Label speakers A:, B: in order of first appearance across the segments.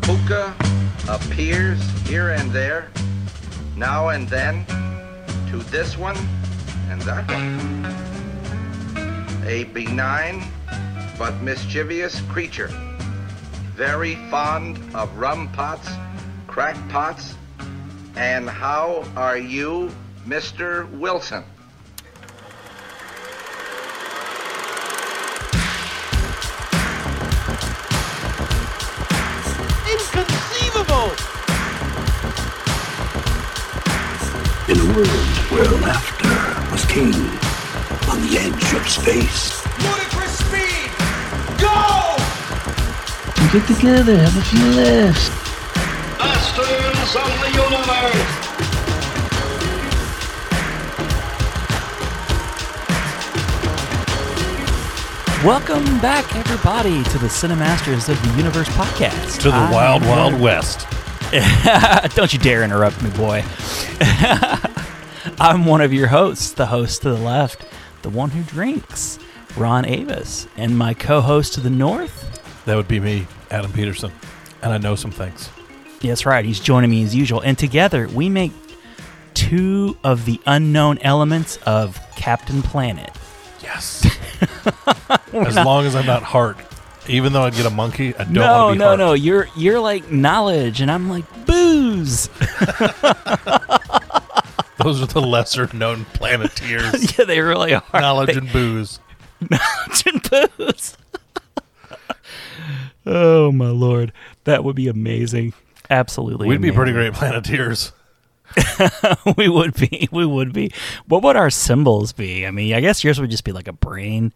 A: pooka appears here and there, now and then, to this one and that one. A benign but mischievous creature, very fond of rum pots, crack pots, and how are you, Mr. Wilson?
B: World where laughter was king, on the edge of space,
C: Ludicrous speed! Go!
D: Get together, have a few laughs.
B: masters of the universe.
E: Welcome back, everybody, to the Cinemasters of the Universe podcast.
F: to the
E: I
F: wild, wild west.
E: Don't you dare interrupt me, boy. I'm one of your hosts, the host to the left, the one who drinks, Ron Avis, and my co-host to the north.
F: That would be me, Adam Peterson, and I know some things.
E: That's right, he's joining me as usual, and together we make two of the unknown elements of Captain Planet.
F: Yes. as long as I'm not heart, even though I'd get a monkey, I don't
E: no,
F: want to be
E: no,
F: heart.
E: no. You're you're like knowledge, and I'm like booze.
F: Those are the lesser known planeteers.
E: yeah, they really are.
F: Knowledge and booze.
E: knowledge and booze. oh my lord, that would be amazing. Absolutely,
F: We'd be pretty great planeteers.
E: we would be. We would be. What would our symbols be? I mean, I guess yours would just be like a brain,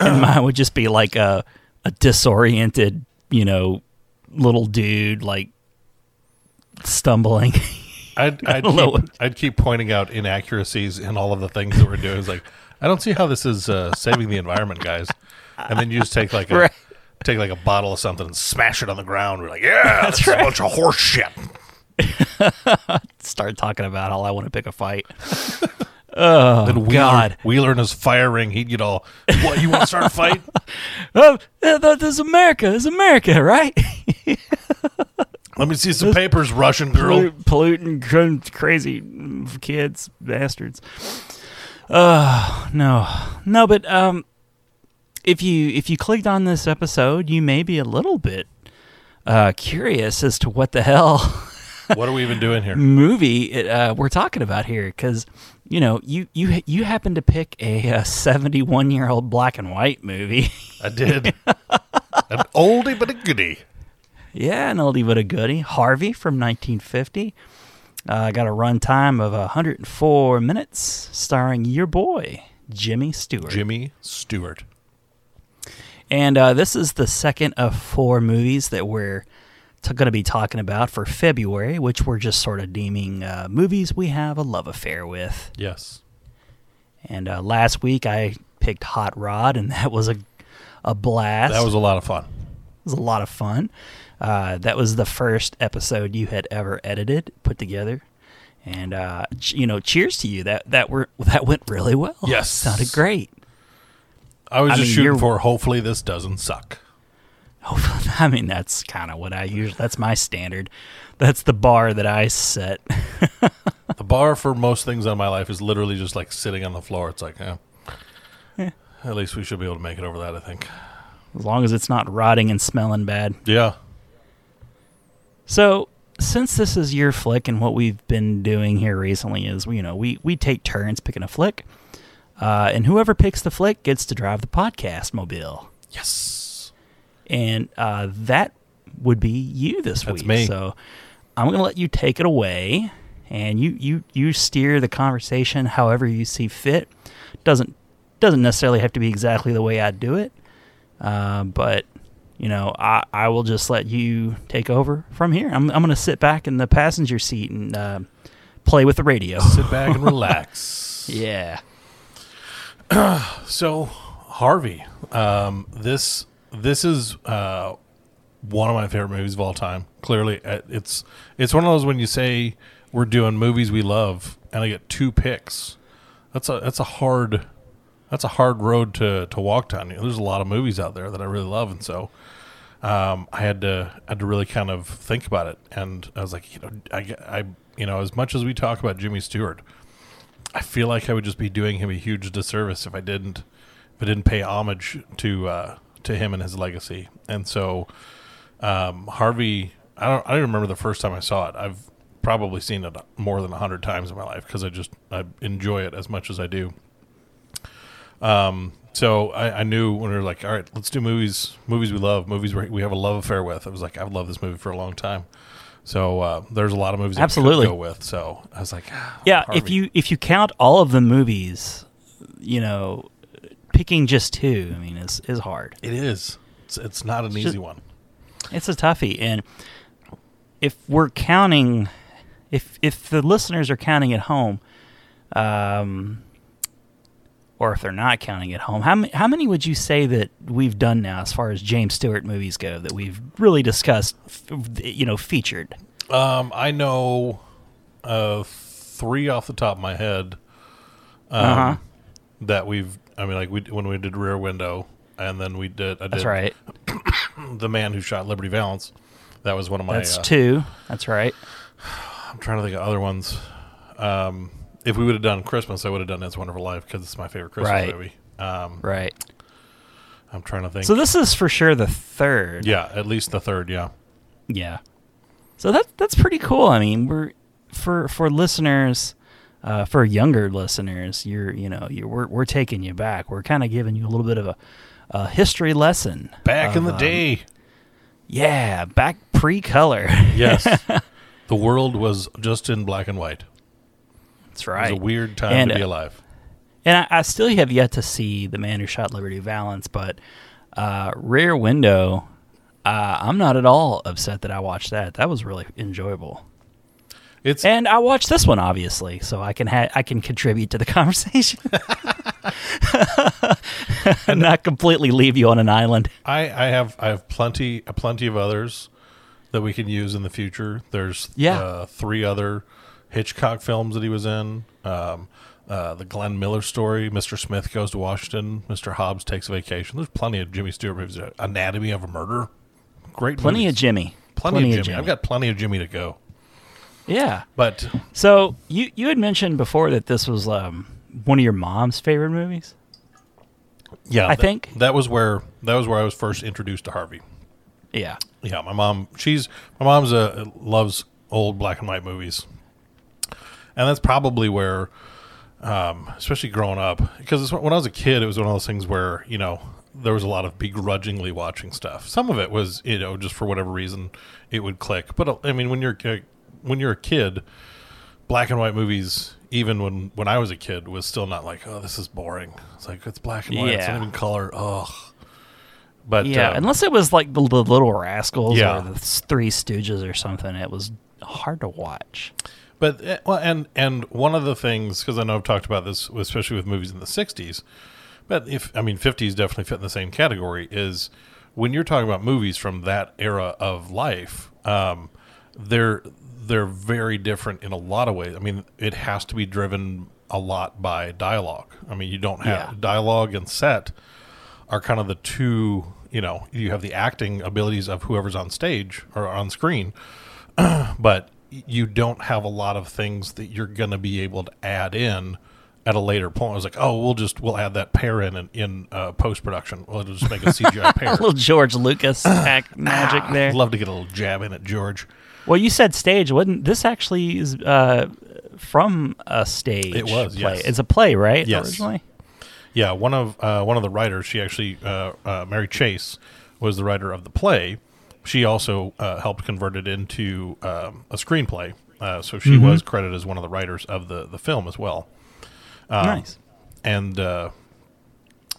E: and mine would just be like a a disoriented, you know, little dude like stumbling.
F: I'd, I'd, keep, I'd keep pointing out inaccuracies in all of the things that we're doing. It's like, I don't see how this is uh, saving the environment, guys. And then you just take like a
E: Right.
F: take like a bottle of something and smash it on the ground. We're like, yeah, that's
E: right.
F: a bunch of horse shit.
E: Start talking about how I want to pick a fight. oh
F: Then Wheeler,
E: God!
F: Wheeler in his fire ring, he'd get all, what, you want to start a fight?
E: Oh, th- th- this is America. This is America, right?
F: Let me see some papers, Russian girl.
E: Pollu- polluting, crazy kids, bastards. Uh no, no. But um, if you if you clicked on this episode, you may be a little bit uh curious as to what the hell
F: What are we even doing here?
E: movie it, uh, we're talking about here, because you know you you you happen to pick a seventy one year old black and white movie.
F: I did. An oldie but a goodie.
E: Yeah, an oldie but a goodie. Harvey from 1950. Uh, got a runtime of 104 minutes, starring your boy, Jimmy Stewart.
F: Jimmy Stewart.
E: And uh, this is the second of four movies that we're t- going to be talking about for February, which we're just sort of deeming uh, movies we have a love affair with.
F: Yes.
E: And uh, last week I picked Hot Rod, and that was a, a blast.
F: That was a lot of fun.
E: It was a lot of fun. Uh, that was the first episode you had ever edited, put together, and uh, ch- you know, cheers to you. That that were that went really well.
F: Yes.
E: sounded great.
F: I was
E: I
F: just
E: mean,
F: shooting for hopefully this doesn't suck.
E: I mean, that's kind of what I usually. That's my standard. That's the bar that I set.
F: The bar for most things in my life is literally just like sitting on the floor. It's like, eh, at least we should be able to make it over that, I think.
E: as long as it's not rotting and smelling bad.
F: Yeah.
E: So, since this is your flick, and what we've been doing here recently is, you know, we we take turns picking a flick, uh, and whoever picks the flick gets to drive the podcast mobile.
F: Yes.
E: and uh, that would be you this
F: That's
E: week.
F: me.
E: So I'm going to let you take it away, and you you you steer the conversation however you see fit. Doesn't doesn't necessarily have to be exactly the way I do it, uh, but you know I I will just let you take over from here. I'm I'm going to sit back in the passenger seat and uh, play with the radio.
F: Sit back and relax.
E: yeah.
F: So, Harvey, um, this this is uh, one of my favorite movies of all time. Clearly, Uh, it's it's one of those when you say we're doing movies we love, and I get two picks. That's a that's a hard that's a hard road to to walk down. There's a lot of movies out there that I really love, and so um, I had to had to really kind of think about it, and I was like, you know, I, I you know, as much as we talk about Jimmy Stewart, I feel like I would just be doing him a huge disservice if I didn't if I didn't pay homage to uh, to him and his legacy. And so um, Harvey, I don't I don't remember the first time I saw it. I've probably seen it more than hundred times in my life because I just I enjoy it as much as I do. Um, so I, I knew when we were like, all right, let's do movies, movies we love, movies we we have a love affair with. I was like, I've loved this movie for a long time. So uh, there's a lot of movies
E: Absolutely.
F: go with. So I was like, ah,
E: Yeah, if you if you count all of the movies, you know, picking just two, I mean, is is hard.
F: it is, it's, it's not an
E: just-
F: easy one.
E: It's a toughie, and if we're counting, if if the listeners are counting at home, um, or if they're not counting at home, how many, how many would you say that we've done now as far as James Stewart movies go that we've really discussed, you know, featured?
F: Um, I know uh, three off the top of my head um,
E: Uh huh.
F: that we've. I mean, like we when we did Rear Window, and then we did. I did
E: That's right.
F: The Man Who Shot Liberty Valance. That was one of my.
E: That's
F: uh,
E: two. That's right.
F: I'm trying to think of other ones. Um, if we would have done Christmas, I would have done It's Wonderful Life because it's my favorite Christmas
E: Right.
F: movie. Um,
E: Right.
F: I'm trying to think.
E: So this is for sure the third.
F: yeah, at least the third. Yeah.
E: Yeah. So that that's pretty cool. I mean, we're for for listeners, uh, for younger listeners, you're you know you're we're, we're taking you back. We're kind of giving you a little bit of a, a history lesson.
F: Back in
E: of,
F: the
E: um,
F: day.
E: Yeah, back pre-color.
F: Yes. the world was just in black and white.
E: That's right.
F: was a weird time
E: And,
F: to be
E: uh,
F: alive.
E: And I, I still have yet to see the man who shot Liberty Valance, but uh, Rear Window. Uh, I'm not at all upset that I watched that. That was really enjoyable.
F: It's
E: And I watched this one, obviously, so I can ha- I can contribute to the conversation, and not completely leave you on an island.
F: I, I have I have plenty plenty of others that we can use in the future. There's
E: Yeah.
F: uh, three other Hitchcock films that he was in. Um, uh, the Glenn Miller story, Mr. Smith goes to Washington, Mr. Hobbs takes a vacation. There's plenty of Jimmy Stewart movies. Anatomy of a Murder, great.
E: Plenty
F: movies.
E: of Jimmy.
F: plenty, of Jimmy. I've got plenty of Jimmy to go.
E: Yeah.
F: But
E: So you you had mentioned before that this was um, one of your mom's favorite movies.
F: yeah,
E: I
F: that-
E: think-
F: that was where that was where I was first introduced to Harvey.
E: Yeah.
F: Yeah, my mom. She's my mom's a loves old black and white movies, and that's probably where, um, especially growing up, because it's, when I was a kid, it was one of those things where you know there was a lot of begrudgingly watching stuff. Some of it was you know just for whatever reason it would click, but uh, I mean when you're a- when you're a kid, black and white movies. Even when, when I was a kid, was still not like, oh, this is boring. It's like it's black and white. It's not even color. Ugh. But
E: Yeah,
F: um,
E: unless it was like the, the Little Rascals
F: Yeah.
E: or the Three Stooges or something, it was hard to watch.
F: But uh, well, and and one of the things because I know I've talked about this, especially with movies in the '60s, but if I mean '50s definitely fit in the same category is when you're talking about movies from that era of life, um, they're they're very different in a lot of ways. I mean, it has to be driven a lot by dialogue. I mean, you don't have
E: Yeah.
F: dialogue and set are kind of the two. You know, you have the acting abilities of whoever's on stage or on screen, but you don't have a lot of things that you're going to be able to add in at a later point. I was like, oh, we'll just we'll add that pair in in, in uh, post production. We'll just make a CGI pair.
E: A little George Lucas act magic there.
F: Love to get a little jab in at George.
E: Well, you said stage, wouldn't this? Actually, is uh, from a stage.
F: It was,
E: play.
F: yes.
E: It's a play, right?
F: Yes.
E: Originally.
F: Yeah, one of uh, one of the writers. She actually, uh, uh, Mary Chase, was the writer of the play. She also uh, helped convert it into um, a screenplay. Uh, so she was credited as one of the writers of the the film as well. Um,
E: nice.
F: and uh,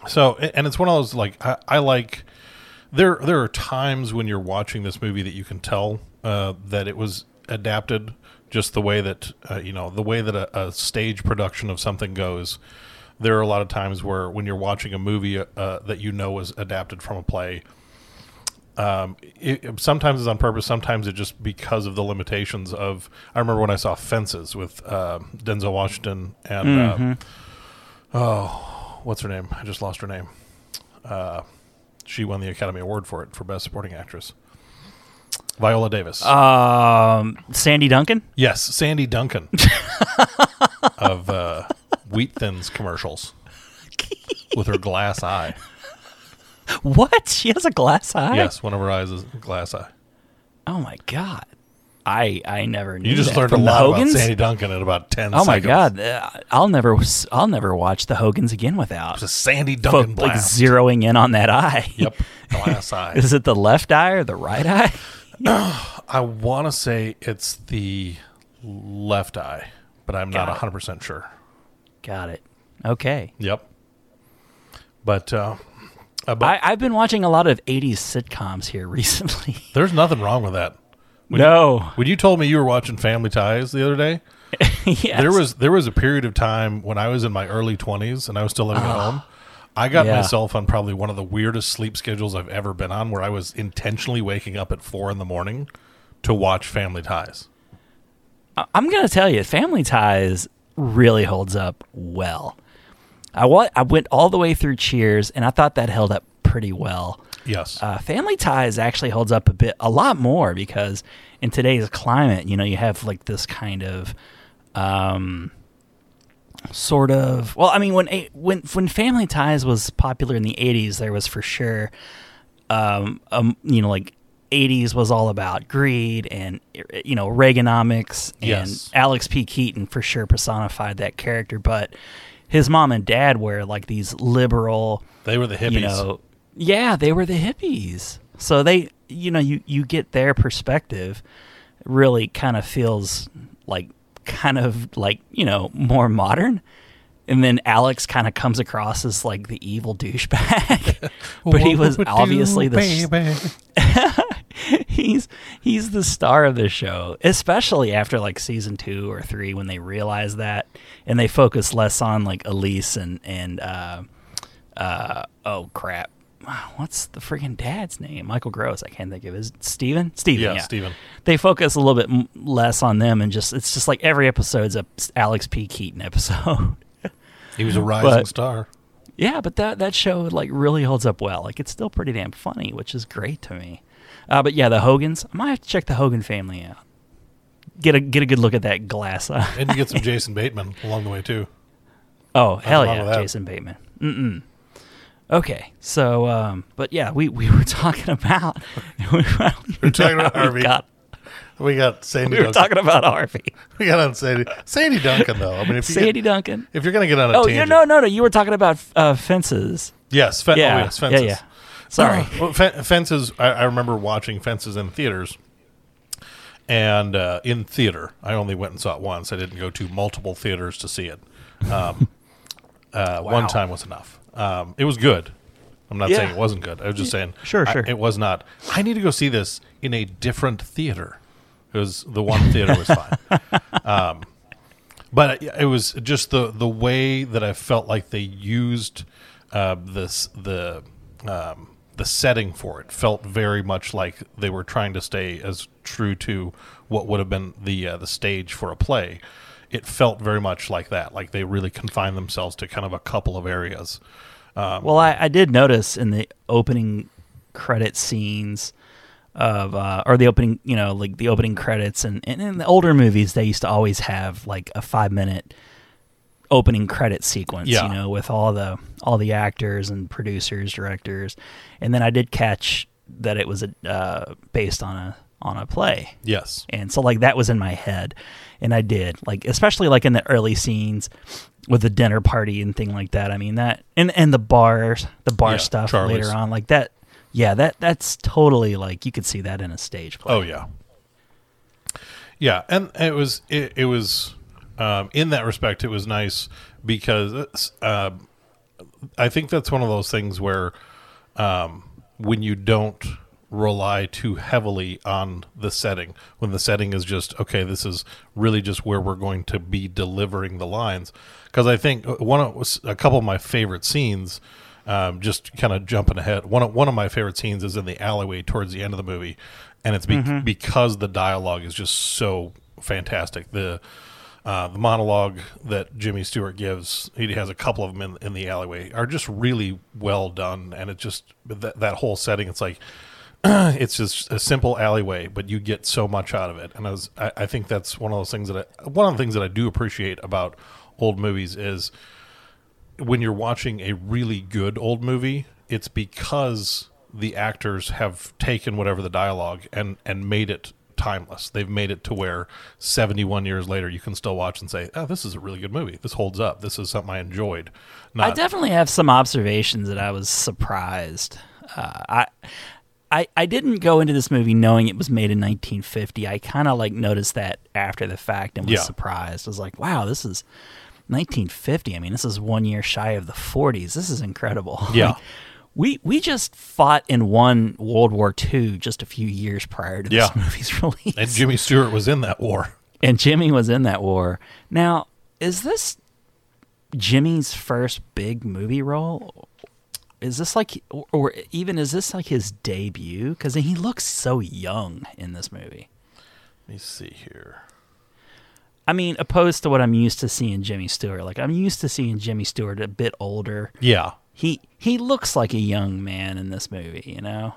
F: so and it's one of those like I, I like there there are times when you're watching this movie that you can tell uh, that it was adapted just the way that uh, you know the way that a, a stage production of something goes there are a lot of times where when you're watching a movie uh, that you know was adapted from a play um, it, sometimes it's on purpose. Sometimes it's just because of the limitations of. I remember when I saw Fences with uh, Denzel Washington and uh, oh, what's her name? I just lost her name. Uh, She won the Academy Award for it for Best Supporting Actress. Viola Davis.
E: Um, Sandy Duncan.
F: yes, Sandy Duncan of uh, Wheat Thins commercials with her glass eye.
E: What? She has a glass eye.
F: Yes, one of her eyes is a glass eye.
E: Oh my god. I I never knew.
F: You just
E: that.
F: learned a
E: From the
F: lot about Sandy Duncan in about ten.
E: Oh my
F: seconds.
E: god. Uh, I'll never I'll never watch the Hogans again without
F: It's a Sandy
E: fo-
F: Duncan
E: like zeroing in on that eye.
F: Yep, glass eye.
E: Is it the left eye or the right eye?
F: I want to say it's the left eye, but I'm not
E: Got it.
F: 100 percent sure.
E: Got it. Okay.
F: Yep. But uh,
E: I, I've been watching a lot of 80s sitcoms here recently.
F: there's nothing wrong with that.
E: no.
F: When you told me you were watching Family Ties the other day,
E: yes.
F: there was there was a period of time when I was in my early 20s and I was still living at home. I got
E: Ah. Yeah.
F: myself on probably one of the weirdest sleep schedules I've ever been on, where I was intentionally waking up at four in the morning to watch Family Ties.
E: I'm going to tell you, Family Ties really holds up well. I, wa- I went all the way through Cheers, and I thought that held up pretty well.
F: Yes.
E: Uh, Family Ties actually holds up a bit, a lot more because in today's climate, you know, you have like this kind of, um, sort of. Well, I mean, when when when Family Ties was popular in the '80s, there was for sure, um, um you know, like '80s was all about greed and you know Reaganomics, and
F: Yes.
E: Alex P. Keaton for sure personified that character, but. His mom and dad were like these liberal,
F: they were the hippies.
E: you know yeah they were the hippies so they you know you you get their perspective really kind of feels like kind of like you know more modern and then alex kind of comes across as like the evil douchebag but he was obviously the he's he's the star of the show, especially after like season two or three when they realize that and they focus less on like Elyse and and uh, uh, oh crap, what's the freaking dad's name? Michael Gross. I can't think of his Steven. Steven.
F: Yeah,
E: Yeah,
F: Steven.
E: They focus a little bit m- less on them and just it's just like every episode's a Alex P. Keaton episode.
F: He was a rising
E: But-
F: star.
E: Yeah, but that that show like really holds up well. Like it's still pretty damn funny, which is great to me. Uh, but yeah, the Hogans. I might have to check the Hogan family out. Get a get a good look at that glass eye.
F: And you get some Jason Bateman along the way too.
E: Oh hell yeah. Jason Bateman. Mm-mm. Okay, so um, but yeah, we we were talking about we
F: We're talking about
E: got
F: We got Sandy.
E: we were
F: Duncan.
E: talking about Harvey,
F: We got on Sandy. Sandy Duncan though. I mean, if you
E: Sandy
F: get,
E: Duncan.
F: if you're gonna get on a
E: Oh
F: tangent,
E: no no no, you were talking about uh, fences.
F: yes, fe-
E: Yeah,
F: oh, yes,
E: yeah,
F: fences.
E: yeah. Sorry.
F: well, Fen- fences. I, I remember watching fences in theaters, and uh, in theater, I only went and saw it once. I didn't go to multiple theaters to see it. Um, uh, One time was enough. Um, it was good. I'm not
E: Yeah.
F: saying it wasn't good. I was just saying,
E: Sure,
F: I-
E: sure.
F: it was not. I need to go see this in a different theater. It was the one theater was fine. Um, but it, it was just the the way that I felt like they used uh, this the um, the setting for it felt very much like they were trying to stay as true to what would have been the uh, the stage for a play. It felt very much like that, like they really confined themselves to kind of a couple of areas.
E: Well, I, I did notice in the opening credit scenes of, uh, or the opening, you know, like the opening credits, and, and in the older movies, they used to always have like a five minute opening credit sequence,
F: Yeah.
E: you know, with all the all the actors and producers, directors, and then I did catch that it was a, uh, based on a on a play.
F: Yes,
E: And so like that was in my head. And I did. Like especially like in the early scenes with the dinner party and thing like that. I mean that and and the bars, the bar
F: Yeah,
E: stuff
F: Charlie's.
E: later on. Like that yeah, that that's totally like you could see that in a stage play.
F: Oh yeah, yeah, and it was it, it was um, in that respect it was nice because um I think that's one of those things where um, when you don't rely too heavily on the setting, when the setting is just okay, this is really just where we're going to be delivering the lines. Because I think one of a couple of my favorite scenes. Um, just kind of jumping ahead. One of, one of my favorite scenes is in the alleyway towards the end of the movie, and it's be- because the dialogue is just so fantastic. The uh, the monologue that Jimmy Stewart gives, he has a couple of them in, in the alleyway, are just really well done. And it just, that, that whole setting, it's like, it's just a simple alleyway, but you get so much out of it. And I, was, I, I think that's one of those things that I, one of the things that I do appreciate about old movies is when you're watching a really good old movie, it's because the actors have taken whatever the dialogue and and made it timeless. They've made it to where 71 years later you can still watch and say, "Oh, this is a really good movie. This holds up. This is something I enjoyed."
E: I definitely have some observations that I was surprised. Uh, I, I, I didn't go into this movie knowing it was made in 1950. I kind of like noticed that after the fact and was
F: Yeah.
E: surprised. I was like, wow, this is 1950. I mean, this is one year shy of the 40s. This is incredible.
F: Yeah.
E: Like, we we just fought and won World War II just a few years prior to
F: Yeah.
E: this movie's release.
F: and Jimmy Stewart was in that war.
E: and Jimmy was in that war. Now, is this Jimmy's first big movie role? Is this like, or, or even is this like his debut? Because he looks so young in this movie.
F: Let me see here.
E: I mean, opposed to what I'm used to seeing Jimmy Stewart. Like I'm used to seeing Jimmy Stewart a bit older.
F: Yeah.
E: He he looks like a young man in this movie. You know.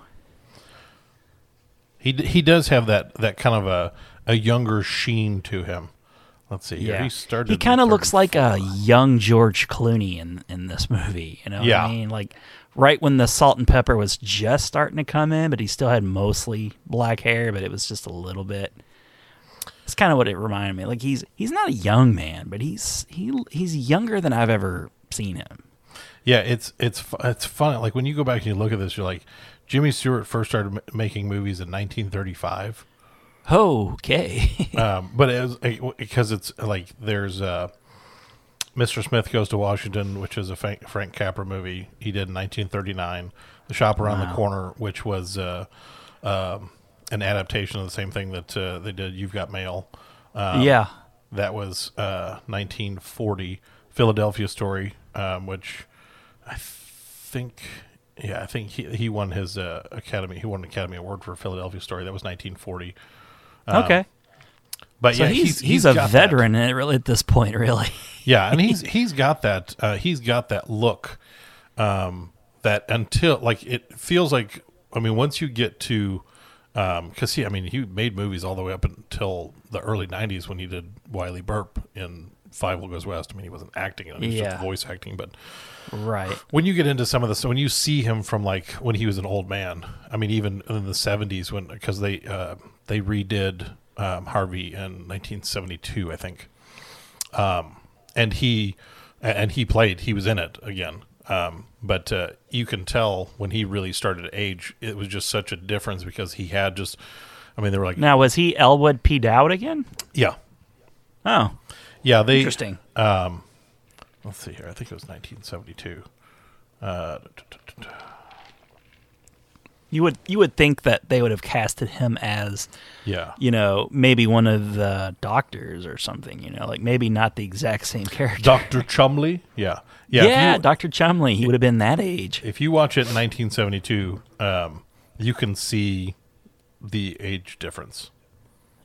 F: He he does have that that kind of a a younger sheen to him. Let's see. Here. He started.
E: He kind of looks like a young George Clooney in in this movie. You know what
F: Yeah.
E: I mean? Like right when the salt and pepper was just starting to come in, but he still had mostly black hair, but it was just a little bit. It's kind of what it reminded me. Like he's he's not a young man, but he's he he's younger than I've ever seen him.
F: Yeah, it's it's it's fun. Like when you go back and you look at this, you're like, Jimmy Stewart first started m- making movies in 1935.
E: Okay.
F: um, but it was because it's like there's uh, Mr. Smith Goes to Washington, which is a Frank, Frank Capra movie he did in 1939. The Shop Around the Corner, which was uh, um, an adaptation of the same thing that uh, they did. You've Got Mail. Um,
E: yeah.
F: That was uh, 1940. Philadelphia Story, um, which I think, yeah, I think he he won his uh, Academy. He won an Academy Award for Philadelphia Story. That was 1940.
E: okay.
F: But
E: So
F: yeah,
E: he's he's, a
F: got that.
E: veteran at, really at this point, really.
F: Yeah, and he's he's got that uh, he's got that look um, that until like it feels like I mean once you get to because he I mean he made movies all the way up until the early '90s when he did Wylie Burp in Fievel Goes West. I mean he wasn't acting in it; he was
E: Yeah.
F: just voice acting. But
E: right.
F: when you get into some of this, when you see him from like when he was an old man, I mean even in the '70s when because they uh, they redid um, Harvey in 1972, I think um, and he and he played he was in it again um, but uh, you can tell when he really started to age it was just such a difference because he had just i mean they were like
E: Now was he Elwood P. Dowd again?
F: yeah
E: Oh,
F: yeah they
E: interesting.
F: Um, let's see here i think it was 1972 uh,
E: You would you would think that they would have casted him as
F: yeah
E: you know maybe one of the doctors or something. You know, like maybe not the exact same character.
F: dr chumley yeah yeah
E: Yeah,
F: you,
E: Doctor Chumley. He would have been that age.
F: if you watch it in 1972 um, you can see the age difference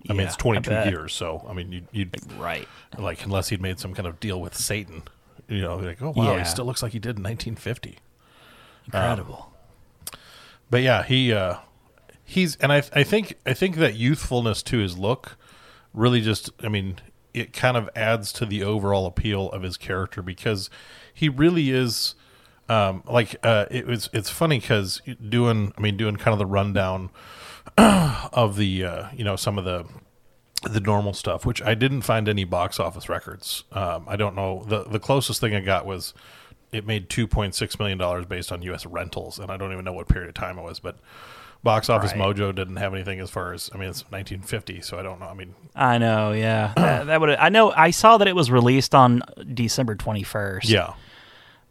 F: i mean it's 22 years so i mean you you
E: Right.
F: like unless he'd made some kind of deal with Satan, you know, like oh wow,
E: Yeah.
F: he still looks like he did in 1950.
E: Incredible.
F: But yeah, he uh, he's and I I think I think that youthfulness to his look really just I mean it kind of adds to the overall appeal of his character because he really is um, like uh, it was it's funny because doing I mean doing kind of the rundown of the uh, you know some of the the normal stuff, which I didn't find any box office records. Um, I don't know. the The closest thing I got was it made two point six million dollars based on U.S. rentals, and I don't even know what period of time it was. But Box Office
E: Right.
F: Mojo didn't have anything as far as I mean, it's 1950, so I don't know. I mean,
E: I know. Yeah, that, that would. I know. I saw that it was released on December twenty first.
F: yeah,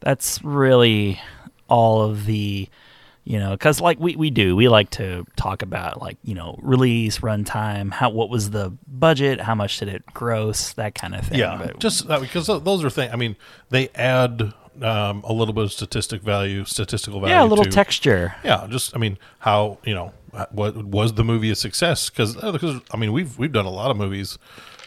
E: that's really all of the you know because like we, we do we like to talk about like you know release runtime how what was the budget how much did it gross that kind of thing
F: yeah,
E: But-
F: just that, because those are things. I mean, they add um, a little bit of statistic value, statistical value.
E: yeah a little
F: to,
E: texture
F: Yeah, just I mean, how you know uh, what was the movie a success? Because because I mean we've we've done a lot of movies.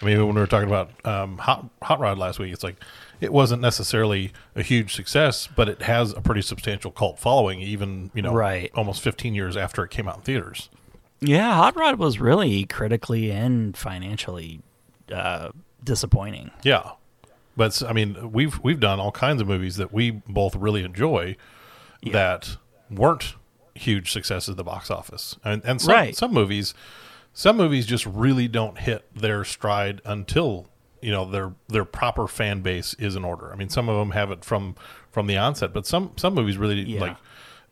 F: I mean when we were talking about um, Hot Hot Rod last week, it's like it wasn't necessarily a huge success, but it has a pretty substantial cult following, even you know,
E: Right.
F: almost 15 years after it came out in theaters.
E: Yeah, Hot Rod was really critically and financially uh, disappointing.
F: Yeah, but I mean, we've we've done all kinds of movies that we both really enjoy that weren't huge successes at the box office, and and some
E: Right.
F: some movies, some movies just really don't hit their stride until you know their their proper fan base is in order. I mean, some of them have it from from the onset, but some some movies really
E: Yeah.
F: like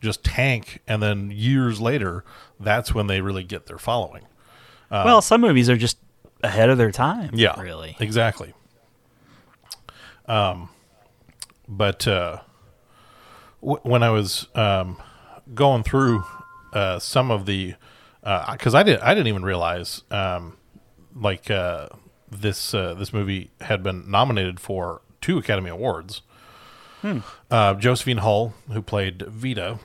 F: just tank, and then years later, that's when they really get their following.
E: well, um, some movies are just ahead of their time.
F: Yeah,
E: really.
F: exactly. Um, but uh, w- when I was um, going through uh, some of the, because I did, I didn't even realize, um, like uh, this uh, this movie had been nominated for two Academy Awards. Uh, Josephine Hull, who played Veta,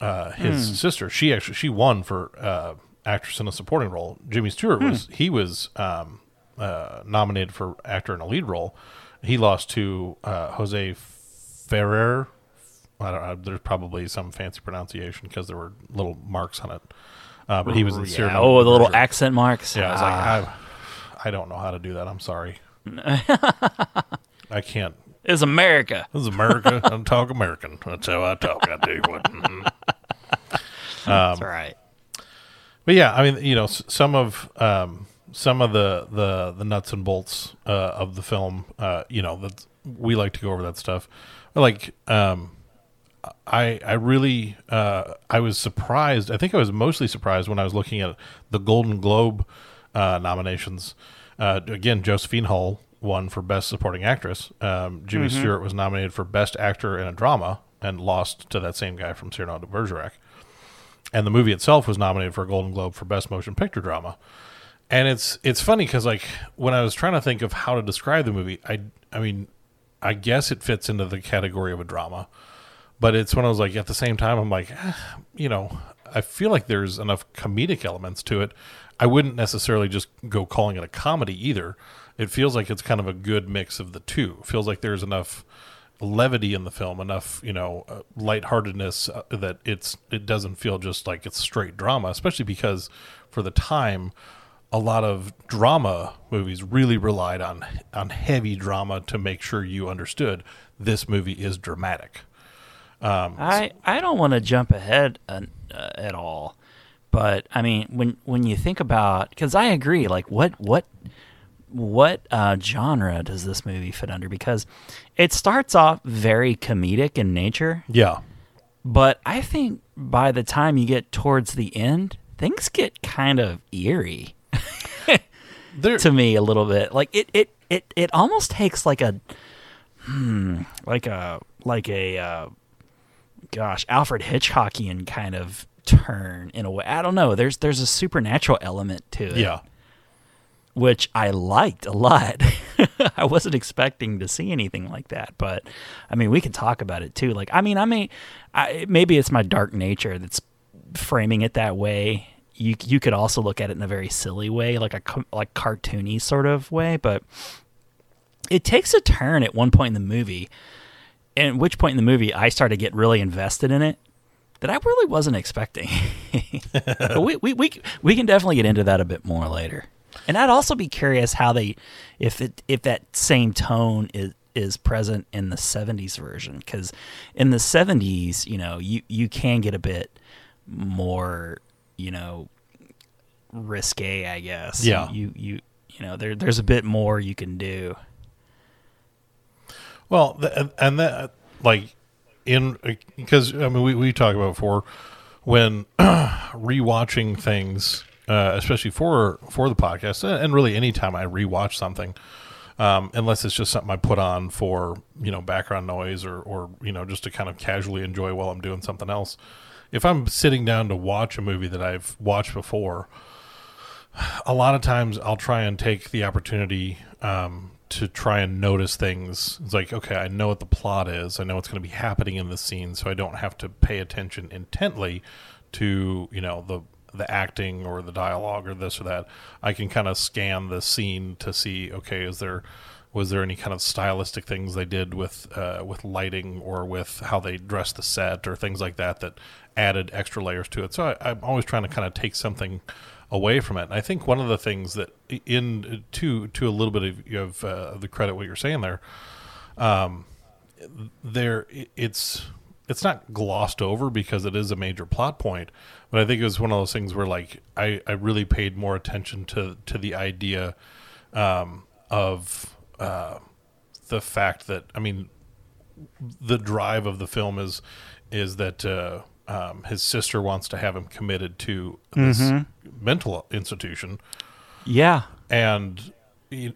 F: uh, his sister, she actually she won for uh, actress in a supporting role. Jimmy Stewart was he was um, uh, nominated for actor in a lead role. He lost to uh, Jose Ferrer. I don't know. There's probably some fancy pronunciation because there were little marks on it. Uh, but he was in
E: Yeah. Oh, the little accent marks.
F: Yeah, I was
E: Ah,
F: like, I, I don't know how to do that. I'm sorry. I can't.
E: it's America.
F: It's America. I talk American. That's how I talk. I do what. mhm.
E: That's right.
F: But yeah, I mean, you know, some of um, some of the, the the nuts and bolts uh, of the film, uh, you know, that we like to go over that stuff. Like, um, I I really uh, I was surprised. I think I was mostly surprised when I was looking at the Golden Globe uh, nominations. Uh, again, Josephine Hull won for Best Supporting Actress. Um, Jimmy Stewart was nominated for Best Actor in a Drama and lost to that same guy from Cyrano de Bergerac and the movie itself was nominated for a Golden Globe for Best Motion Picture Drama. And it's it's funny because like when I was trying to think of how to describe the movie, I I mean, I guess it fits into the category of a drama, but it's when I was like at the same time I'm like, eh, you know, I feel like there's enough comedic elements to it. I wouldn't necessarily just go calling it a comedy either. It feels like it's kind of a good mix of the two. It feels like there's enough levity in the film, enough you know uh, lightheartedness uh, that it's it doesn't feel just like it's straight drama, especially because for the time, a lot of drama movies really relied on on heavy drama to make sure you understood this movie is dramatic.
E: I I don't want to jump ahead uh, uh, at all, but I mean when when you think about because I agree like what what what uh, genre does this movie fit under? Because it starts off very comedic in nature,
F: Yeah,
E: but I think by the time you get towards the end, things get kind of eerie
F: there.
E: to me a little bit. Like it it it it almost takes like a hmm, like a like a uh, gosh, Alfred Hitchcockian kind of turn in a way. I don't know. There's there's a supernatural element to it.
F: yeah,
E: Which I liked a lot. I wasn't expecting to see anything like that, but I mean, we can talk about it too. Like, I mean, I mean, I, maybe it's my dark nature that's framing it that way. You you could also look at it in a very silly way, like a like cartoony sort of way, but it takes a turn at one point in the movie. And at which point in the movie I started to get really invested in it that I really wasn't expecting. we, we we we can definitely get into that a bit more later. And I'd also be curious how they if it if that same tone is is present in the 70s version cuz in the 70s, you know, you you can get a bit more, you know, risque, I guess.
F: Yeah.
E: You you you know, there there's a bit more you can do.
F: Well, and- and that like in because I mean we we talked about before when rewatching things, uh, especially for for the podcast, and really anytime I rewatch something, um, unless it's just something I put on for you know background noise or or you know just to kind of casually enjoy while I'm doing something else. If I'm sitting down to watch a movie that I've watched before, a lot of times I'll try and take the opportunity um, to try and notice things. It's like, okay, I know what the plot is. I know what's going to be happening in the scene, so I don't have to pay attention intently to you know the the acting or the dialogue or this or that. I can kind of scan the scene to see okay, is there was there any kind of stylistic things they did with uh, with lighting or with how they dressed the set or things like that that added extra layers to it. So I, I'm always trying to kind of take something away from it. And I think one of the things that in to to a little bit of, of uh, the credit what you're saying there, um, there it's it's not glossed over because it is a major plot point, but I think it was one of those things where like I, I really paid more attention to to the idea um, of uh, the fact that I mean the drive of the film is is that uh, um, his sister wants to have him committed to this mental institution.
E: Yeah.
F: and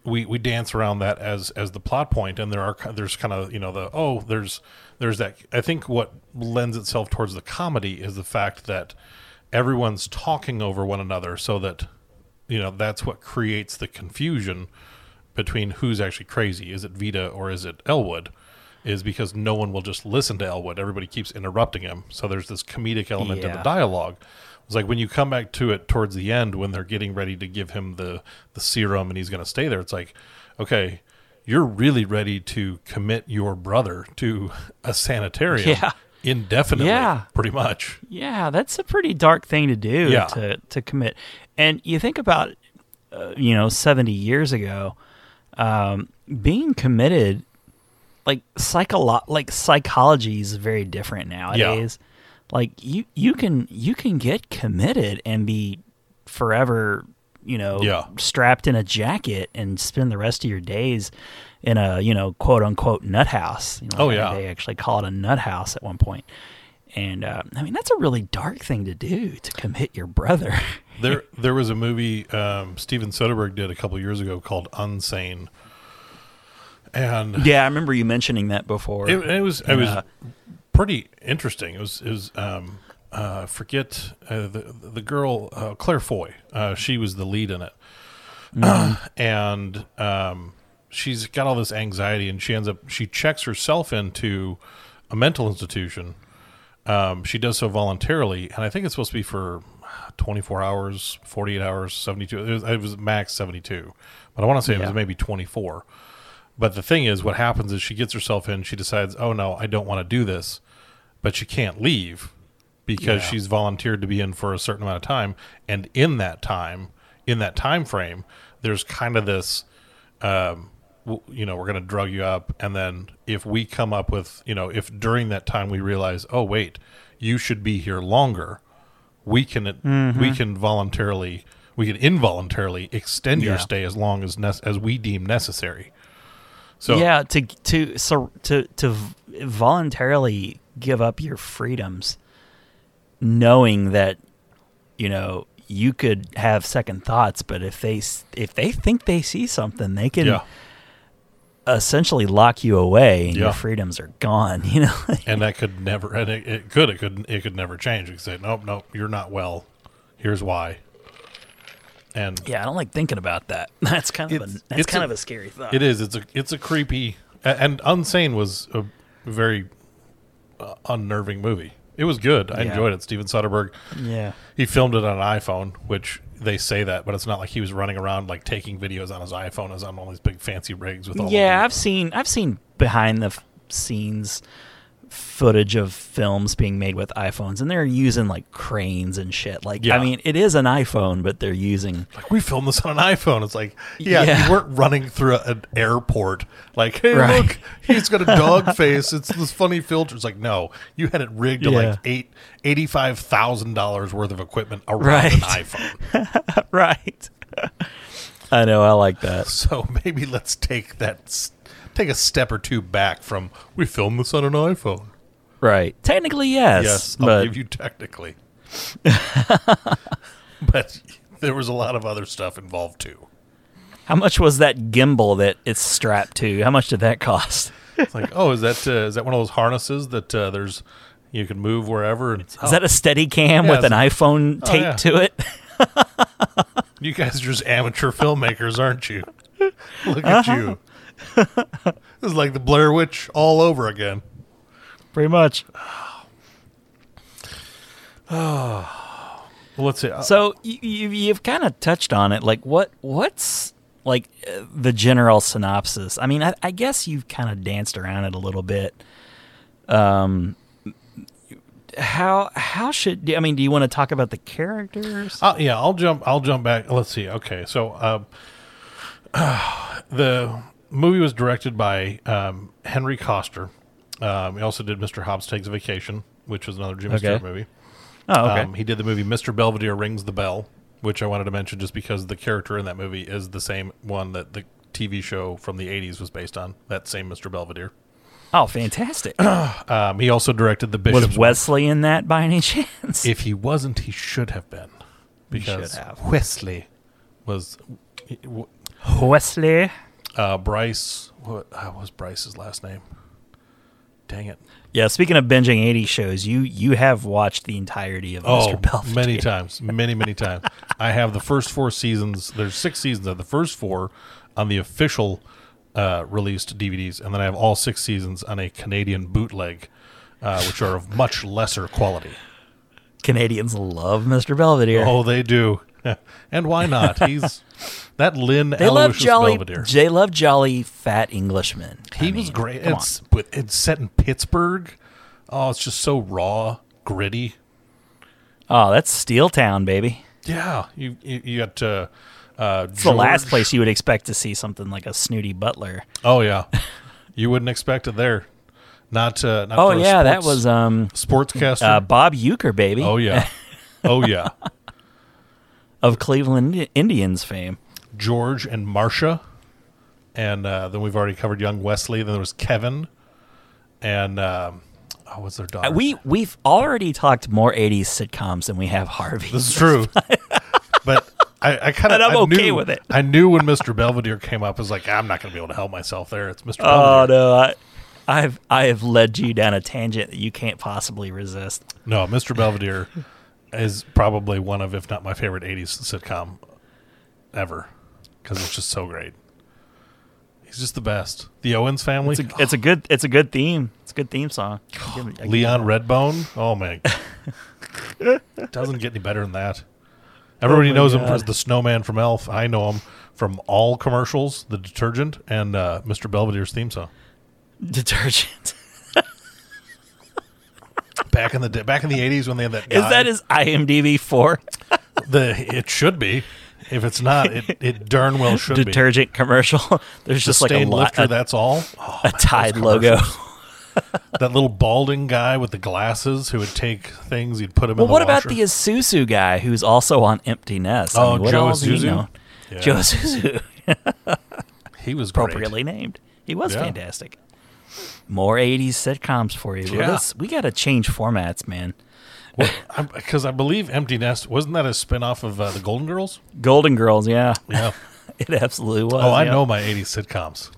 F: we we dance around that as as the plot point and there are there's kind of you know the oh there's there's that i think what lends itself towards the comedy is the fact that everyone's talking over one another so that you know that's what creates the confusion between who's actually crazy. Is it veta or is it elwood is because no one will just listen to elwood everybody keeps interrupting him so there's this comedic element in the dialogue it's like when you come back to it towards the end when they're getting ready to give him the the serum and he's going to stay there it's like okay you're really ready to commit your brother to a sanitarium
E: Yeah.
F: indefinitely
E: Yeah.
F: pretty much
E: Yeah, that's a pretty dark thing to do
F: Yeah.
E: to to commit. And you think about, uh, you know, seventy years ago, um, being committed, like psycholo- like psychology is very different nowadays. Like you you can you can get committed and be forever, you know,
F: Yeah.
E: strapped in a jacket and spend the rest of your days in a you know quote unquote nut house. You know,
F: Oh, yeah.
E: they actually call it a nut house at one point. And uh, I mean that's a really dark thing to do to commit your brother.
F: there there was a movie um, Steven Soderbergh did a couple years ago called Unsane, and
E: yeah, I remember you mentioning that before.
F: it, it was it was
E: Yeah.
F: pretty interesting. It was it was um, uh, forget uh, the the girl uh, Claire Foy. Uh, she was the lead in it, and um, she's got all this anxiety, and she ends up she checks herself into a mental institution. Um, she does so voluntarily, and I think it's supposed to be for 24 hours, 48 hours, 72. It was, it was max 72, but I want to say it was maybe 24. But the thing is, what happens is she gets herself in. She decides, oh no, I don't want to do this, but she can't leave because
E: Yeah.
F: she's volunteered to be in for a certain amount of time. And in that time, in that time frame, there's kind of this, um, you know, we're going to drug you up, and then if we come up with, you know, if during that time we realize, oh wait, you should be here longer, we can
E: Mm-hmm.
F: we can voluntarily we can involuntarily extend your stay as long as nec- as we deem necessary. So
E: yeah, to to so to to voluntarily give up your freedoms, knowing that you know you could have second thoughts, but if they if they think they see something, they can
F: yeah,
E: essentially lock you away, and
F: Yeah.
E: your freedoms are gone. You know,
F: and that could never and it, it could it could it could never change. You could say nope nope you're not well. Here's why. And
E: yeah, I don't like thinking about that. That's kind of a that's kind
F: a-
E: of a scary thought.
F: It is. It's a. It's a creepy. And Unsane was a very uh, unnerving movie. It was good. I
E: Yeah.
F: enjoyed it. Steven Soderbergh.
E: Yeah.
F: He filmed it on an iPhone, which they say that, but it's not like he was running around like taking videos on his iPhone as on all these big fancy rigs with all.
E: Yeah, I've seen I've seen behind the f- scenes footage of films being made with iPhones, and they're using like cranes and shit. Like,
F: Yeah.
E: I mean, it is an iPhone, but they're using
F: like we filmed this on an iPhone. It's like, yeah,
E: Yeah.
F: you weren't running through a, an airport. Like, hey,
E: Right.
F: look, he's got a dog face. It's this funny filter. It's like, no, you had it rigged to
E: Yeah.
F: like eight eighty five thousand dollars worth of equipment around
E: Right.
F: an iPhone.
E: right. I know, I like that.
F: So maybe let's take that take a step or two back from we filmed this on an iPhone.
E: Right. Technically, yes.
F: Yes, I'll
E: but
F: give you technically. but there was a lot of other stuff involved too.
E: how much was that gimbal that it's strapped to? How much did that cost?
F: It's like, oh, is that uh, is that one of those harnesses that uh, there's you can move wherever? And
E: Is that a steady cam
F: Yeah,
E: with an iPhone taped
F: yeah.
E: to it?
F: you guys are just amateur filmmakers, aren't you? Look at you. This is like the Blair Witch all over again.
E: Pretty much.
F: Well, let's see. uh,
E: So you, you you've kind of touched on it. Like what what's like uh, the general synopsis? I mean, I, I guess you've kind of danced around it a little bit. Um, how how should I mean? Do you want to talk about the characters?
F: Uh, yeah, I'll jump. I'll jump back. Let's see. Okay, so uh, the movie was directed by um, Henry Koster. Um, he also did Mr. Hobbs Takes a Vacation, which was another Jimmy
E: Okay.
F: Stewart movie.
E: oh, okay.
F: Um, he did the movie Mr. Belvedere Rings the Bell, which I wanted to mention just because the character in that movie is the same one that the TV show from the '80s was based on. That same Mr. Belvedere.
E: oh, fantastic.
F: Um, he also directed the Bishop's.
E: Was Wesley in that by any chance?
F: If he wasn't, he should have been, because
E: should have.
F: Wesley was
E: Wesley.
F: Uh, Bryce. What uh, was Bryce's last name? Dang it!
E: Yeah, speaking of binging 80 shows, you you have watched the entirety of
F: Oh,
E: Mr. Belvedere.
F: many times, many many times. I have the first four seasons. There's six seasons of the first four on the official uh, released DVDs, and then I have all six seasons on a Canadian bootleg, uh, which are of much lesser quality.
E: Canadians love Mr. Belvedere.
F: Oh, they do, and why not? He's that Lynn
E: they love jolly.
F: Belvedere.
E: They love jolly fat Englishmen. I
F: He was
E: mean,
F: great. It's with it's set in Pittsburgh. Oh, it's just so raw, gritty.
E: Oh, that's Steel Town, baby.
F: Yeah, you you, you got uh, uh,
E: It's the last place you would expect to see something like a snooty butler.
F: Oh yeah, you wouldn't expect it there. Not uh, not.
E: Oh yeah, that was um
F: sportscaster.
E: uh, Bob Uecker, baby.
F: oh yeah, oh yeah.
E: of Cleveland Indians fame.
F: George and Marcia, and uh, then we've already covered young Wesley. Then there was Kevin, and um, oh, what's their daughter?
E: We we've already talked more '80s sitcoms than we have Harvey.
F: This is true. but I, I kind of
E: I'm
F: I
E: okay
F: knew,
E: with it.
F: I knew when Mr. Belvedere came up, I was like, I'm not going to be able to help myself there. It's Mr.
E: Oh
F: Belvedere.
E: no, I, I've I have led you down a tangent that you can't possibly resist.
F: No, Mr. Belvedere is probably one of, if not my favorite 80s sitcom ever because it's just so great. He's just the best. The Owens family.
E: It's a, it's a good it's a good theme. It's a good theme song. I give I
F: Leon. Redbone. Oh man, doesn't get any better than that. Everybody
E: Oh
F: knows him
E: God.
F: as the snowman from Elf. I know him from all commercials, the detergent, and uh, Mr. Belvedere's theme song.
E: detergent.
F: Back in the day, back in the eighties when they had that.
E: Is
F: guy-
E: that his IMDb four
F: the? It should be. If it's not, it, it darn well should be.
E: detergent commercial? There's
F: The
E: just like a, lot,
F: lifter.
E: Oh, a,
F: that's all. Oh,
E: a Tide logo.
F: that little balding guy with the glasses who would take things, he'd put them
E: Well,
F: in the
E: what about the Isuzu guy who's also on Empty Nest?
F: Oh, Joe
E: all is he
F: Isuzu? Yeah.
E: Joe Isuzu,
F: He was great.
E: appropriately named. He was
F: Yeah.
E: fantastic. More '80s sitcoms for you.
F: Yeah.
E: let's- we got to change formats, man.
F: Because I believe Empty Nest wasn't that a spinoff of uh, the Golden Girls?
E: Golden Girls, yeah,
F: Yeah.
E: it absolutely was.
F: oh, I
E: yeah.
F: know my '80s sitcoms.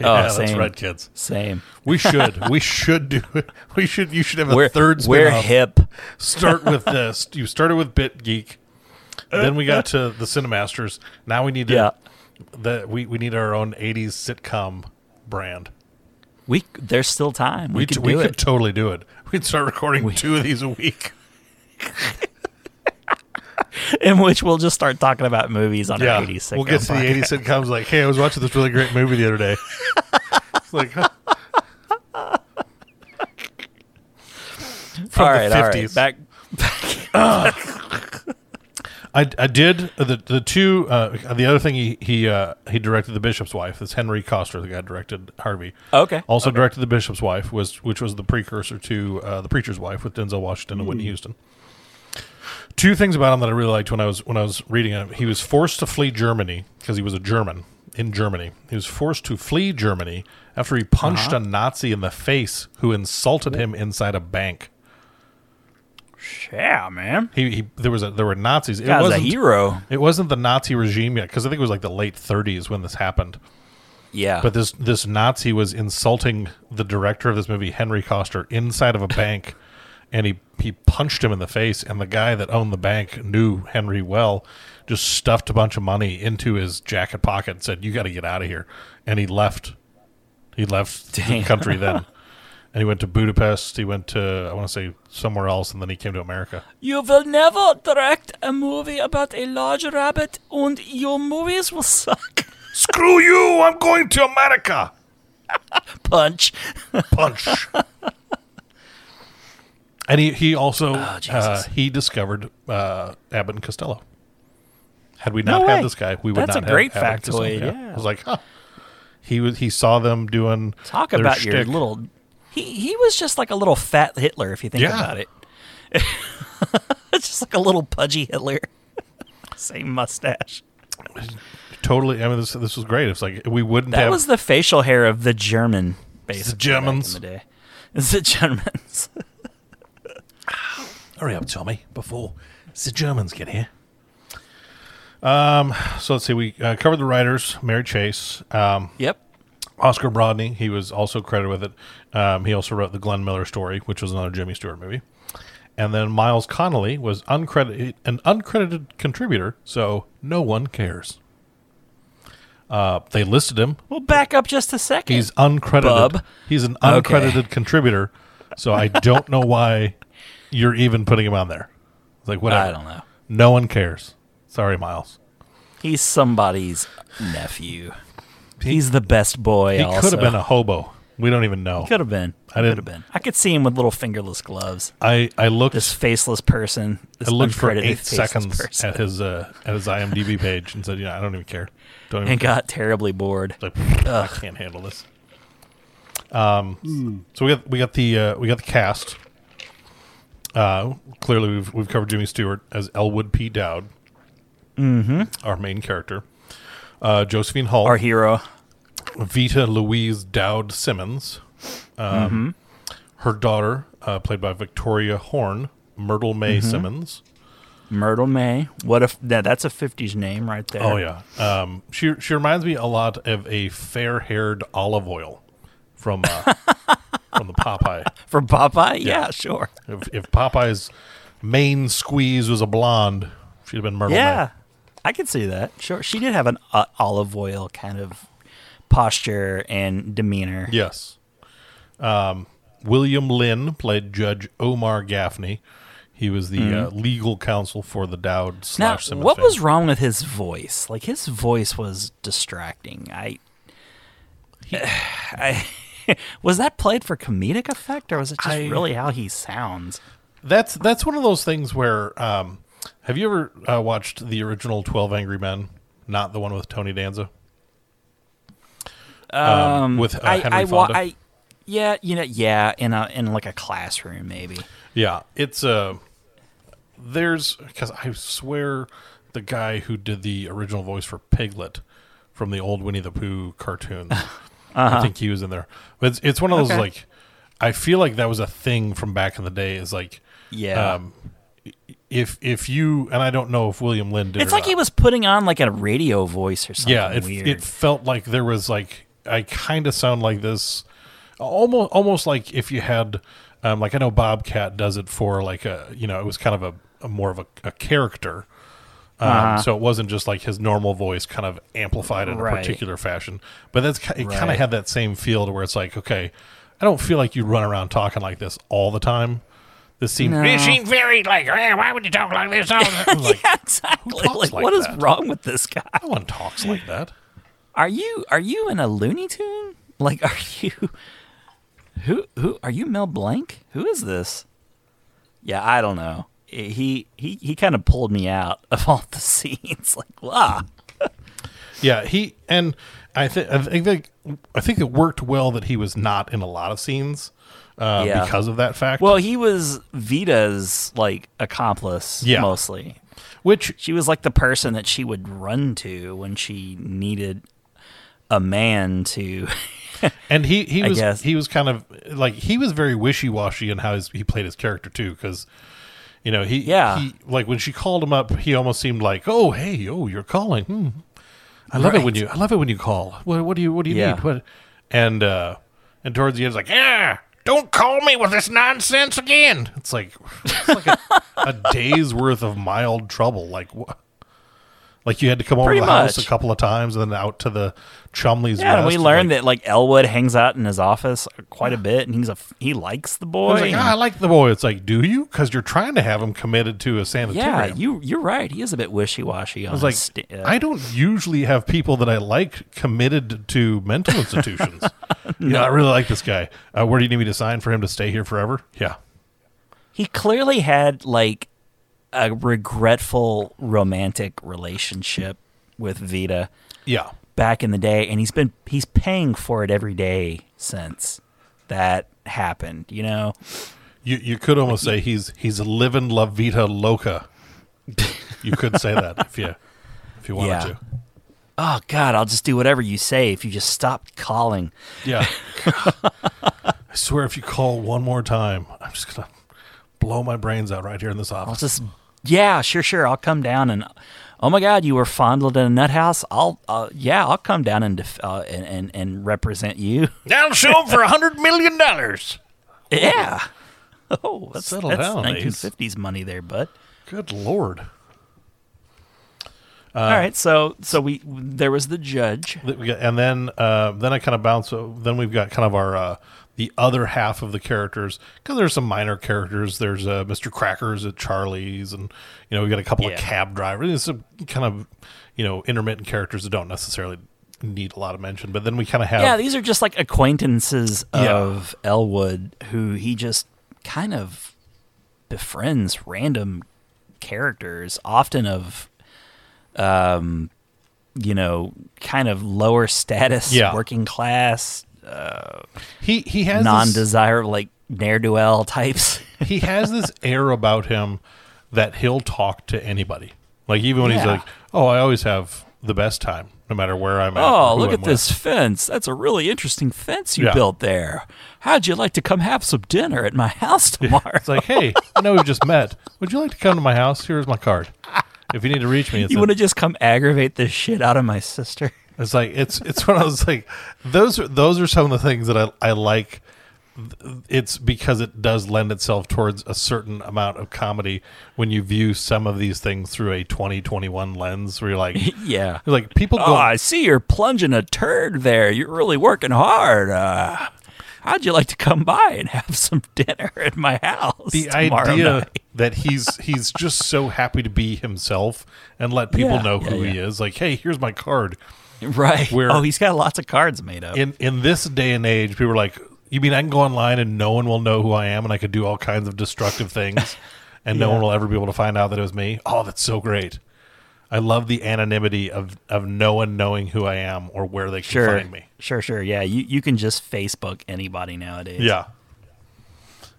F: Yeah,
E: Oh,
F: that's
E: same.
F: right, kids.
E: Same.
F: We should. we should do it. We should. You should have a
E: We're
F: third spinoff.
E: we're hip.
F: Start with this. You started with Bit Geek. Then we got to the Cinemasters. Now we need to.
E: Yeah.
F: The, we, we need our own 80s sitcom brand.
E: We there's still time. We,
F: We,
E: could
F: we could totally do it. We'd start recording two of these a week.
E: in which we'll just start talking about movies on
F: Yeah,
E: our 80s sitcom
F: we'll get to the 80s sitcoms. Like, hey, I was watching this really great movie the other day. it's like huh, from
E: all
F: the
E: right, all right.
F: 50s.
E: Back
F: I, I did uh, the the two uh, the other thing he he uh, he directed the Bishop's Wife. That's Henry Koster, the guy who directed Harvey.
E: Okay,
F: Also
E: okay.
F: directed the Bishop's Wife, was which was the precursor to uh, the Preacher's Wife with Denzel Washington and Whitney Houston. Two things about him that I really liked when I was when I was reading him. He was forced to flee Germany because he was a German in Germany. He was forced to flee Germany after he punched
E: Uh-huh.
F: a Nazi in the face who insulted him inside a bank.
E: Yeah, man.
F: He, he there was a, there were Nazis. It
E: Guy's a hero.
F: It wasn't the Nazi regime yet because I think it was like the late 30s when this happened.
E: Yeah,
F: But this this Nazi was insulting the director of this movie, Henry Koster, inside of a bank, and he he punched him in the face. And the guy that owned the bank knew Henry well, just stuffed a bunch of money into his jacket pocket and said, "You got to get out of here." And he left. He left the country then. and he went to Budapest. He went to I want to say somewhere else, and then he came to America.
E: You will never direct a movie about a large rabbit, and your movies will suck.
F: Screw you! I'm going to America.
E: Punch.
F: Punch. and he he also uh, he discovered uh, Abbott and Costello. Had we not
E: way.
F: had this guy, we would
E: That's
F: not
E: a great
F: have Abbott and Costello.
E: factoid, yeah.
F: I was like, huh. He was he saw them doing
E: Talk about your little. He he was just like a little fat Hitler if you think
F: Yeah.
E: about it. it's just like a little pudgy Hitler. Same mustache.
F: totally. I mean, this this was great. It's like we wouldn't
E: That
F: have
E: was the facial hair of the German, basically.
F: Germans.
E: Back the day. It's the Germans.
F: Hurry up, Tommy, before the Germans get here. Um, so let's see. We uh, covered the writers, Mary Chase, um,
E: yep.
F: Oscar Brodney. He was also credited with it. Um, he also wrote the Glenn Miller story, which was another Jimmy Stewart movie. And then Miles Connolly was uncredited, an uncredited contributor, so no one cares. Uh, they listed him.
E: Well, back up just a second.
F: He's uncredited.
E: Bub.
F: He's an
E: Okay.
F: uncredited contributor, so I don't know why you're even putting him on there. It's like whatever.
E: I don't know.
F: No one cares. Sorry, Miles.
E: He's somebody's nephew. He's the best boy.
F: He
E: also.
F: could have been a hobo. We don't even know.
E: Could have been.
F: I
E: Could have been. I could see him with little fingerless gloves.
F: I I looked.
E: This faceless person. This
F: I looked for eight seconds
E: person.
F: at his uh, at his IMDb page and said, "Yeah, I don't even care. Don't even
E: and
F: care.
E: got terribly bored.
F: Like, I can't handle this." Um. So we got we got the uh, we got the cast. Uh, clearly we've we've covered Jimmy Stewart as Elwood P. Dowd, mm-hmm. our main character. Uh, Josephine Hull,
E: Our hero.
F: Veta Louise Dowd Simmons, um, her daughter, uh, played by Victoria Horne, Myrtle Mae Simmons.
E: Myrtle Mae. What if that, that's a 50s name right there.
F: Oh yeah, um, she she reminds me a lot of a fair-haired olive oil from uh, from the Popeye.
E: From Popeye? Yeah, sure.
F: If, if Popeye's main squeeze was a blonde, she'd have been Myrtle
E: Yeah. I could see that. Sure. She did have an uh, olive oil kind of posture and demeanor.
F: Yes. Um, William Lynn played Judge Omar Gaffney. He was the uh, legal counsel for the Dowd
E: Now,
F: slash Simmons.
E: what
F: family.
E: was wrong with his voice? Like his voice was distracting. I, I was that played for comedic effect, or was it just
F: I-
E: really how he sounds?
F: That's that's one of those things where um, have you ever uh, watched the original Twelve Angry Men, not the one with Tony Danza? Um, with uh,
E: I,
F: Henry
E: I,
F: Fonda.
E: I, yeah, you know, yeah, in a in like a classroom, maybe.
F: yeah, it's uh, there's because I swear the guy who did the original voice for Piglet from the old Winnie the Pooh cartoons, I think he was in there. But it's, it's one of those
E: Uh-huh. Okay.
F: like I feel like that was a thing from back in the day. Is like
E: Yeah,
F: um, if if you and I don't know if William Lynn did.
E: it's like
F: not.
E: he was putting on like a radio voice or something.
F: yeah it,
E: weird.
F: it felt like there was like i kind of sound like this almost almost like if you had um, like i know bobcat does it for like a you know it was kind of a, a more of a, a character um,
E: Uh-huh.
F: so it wasn't just like his normal voice kind of amplified in a particular fashion but that's ki- it kind of had that same feel to where it's like okay i don't feel like you run around talking like this all the time this seems
E: No.
F: it seemed very like eh, why would you talk like this all? I'm like,
E: yeah, exactly. Like,
F: like
E: what is
F: that?
E: wrong with this guy?
F: no one talks like that
E: Are you are you in a Looney Tune? Like, are you who who are you? Mel Blanc? Who is this? Yeah, I don't know. He he he kind of pulled me out of all the scenes. Like, wow.
F: Yeah, he and I think I think I think it worked well that he was not in a lot of scenes uh,
E: Yeah.
F: because of that fact.
E: Well, he was Veta's like accomplice
F: Yeah.
E: mostly.
F: which
E: She was like the person that she would run to when she needed a man to.
F: and he he was
E: guess.
F: he was kind of like he was very wishy washy in how his, he played his character too because. You know, he,
E: Yeah.
F: he, like when she called him up, he almost seemed like, oh, hey, oh, you're calling. Hmm. I love it when you, I love it when you call. What, what do you, what do you
E: Yeah.
F: need? What? And, uh, and towards the end, it's like, yeah, don't call me with this nonsense again. It's like, it's like a, a day's worth of mild trouble. Like, what? Like you had to come over
E: Pretty
F: to the house a couple of times, and then out to the Chumley's.
E: Yeah, and we learned
F: like-
E: that like Elwood hangs out in his office quite a bit, and he's a he likes the boy.
F: was like,
E: and-
F: ah, I like the boy. It's like, do you? Because you're trying to have him committed to a sanitarium.
E: yeah, you you're right. He is a bit wishy washy.
F: I was like, I don't usually have people that I like committed to mental institutions. Yeah, I really like this guy. Uh, where do you need me to sign for him to stay here forever? Yeah.
E: he clearly had like a regretful romantic relationship with Veta
F: Yeah.
E: back in the day, and he's been he's paying for it every day since that happened. You know,
F: You you could almost say he's he's living la vita loca. You could say that if you if you wanted
E: Yeah.
F: to.
E: oh God, I'll just do whatever you say if you just stop calling.
F: Yeah. I swear if you call one more time, I'm just gonna blow my brains out right here in this
E: I'll
F: office.
E: just yeah, sure, sure. I'll come down and oh my God, you were fondled in a nut house. I'll uh, yeah, I'll come down and def- uh, and, and and represent you.
F: I'll show him for a hundred million dollars.
E: Yeah. Oh, that's,
F: Settle
E: that's
F: down, Ace.
E: 1950s money there, bud.
F: Good lord.
E: All right, so so we there was the judge.
F: That we got- and then uh, then I kind of bounce. Then we've got kind of our uh, the other half of the characters because there's some minor characters. There's uh, Mr. Crackers at Charlie's, and you know we got a couple
E: Yeah.
F: of cab drivers. There's some kind of you know intermittent characters that don't necessarily need a lot of mention. But then we kind of have
E: Yeah, these are just like acquaintances
F: Yeah.
E: of Elwood who he just kind of befriends random characters, often of um you know, kind of lower status,
F: Yeah.
E: working class,
F: he he has
E: non-desirable like ne'er-do-well types.
F: he has this air about him that he'll talk to anybody. Like even when he's like, "Oh, I always have the best time, no matter where I'm at."
E: Oh, look
F: I'm
E: at
F: with."
E: this fence. That's a really interesting fence you
F: Yeah.
E: built there. How'd you like to come have some dinner at my house tomorrow?
F: It's like, hey, I know we've just met. Would you like to come to my house? Here's my card. If you need to reach me, it's,
E: you want to just come aggravate the shit out of my sister?
F: It's like it's it's one of those like those are those are some of the things that I I like. It's because it does lend itself towards a certain amount of comedy when you view some of these things through a 2021 lens. Where you're like,
E: yeah.
F: you're like people
E: Oh,
F: go.
E: I see you're plunging a turd there. You're really working hard. Uh, how'd you like to come by and have some dinner at my house?
F: the idea
E: night?
F: that he's he's just so happy to be himself and let people
E: Yeah,
F: know
E: yeah,
F: who he
E: yeah.
F: is. Like, hey, here's my card.
E: right?
F: where-
E: oh, he's got lots of cards made up.
F: in in this day and age, people are like, "You mean I can go online and no one will know who I am, and I could do all kinds of destructive things, and no one will ever be able to find out that it was me?" Oh, that's so great! I love the anonymity of of no one knowing who I am or where they can
E: sure,
F: find me.
E: sure, sure. Yeah, you you can just Facebook anybody nowadays.
F: Yeah,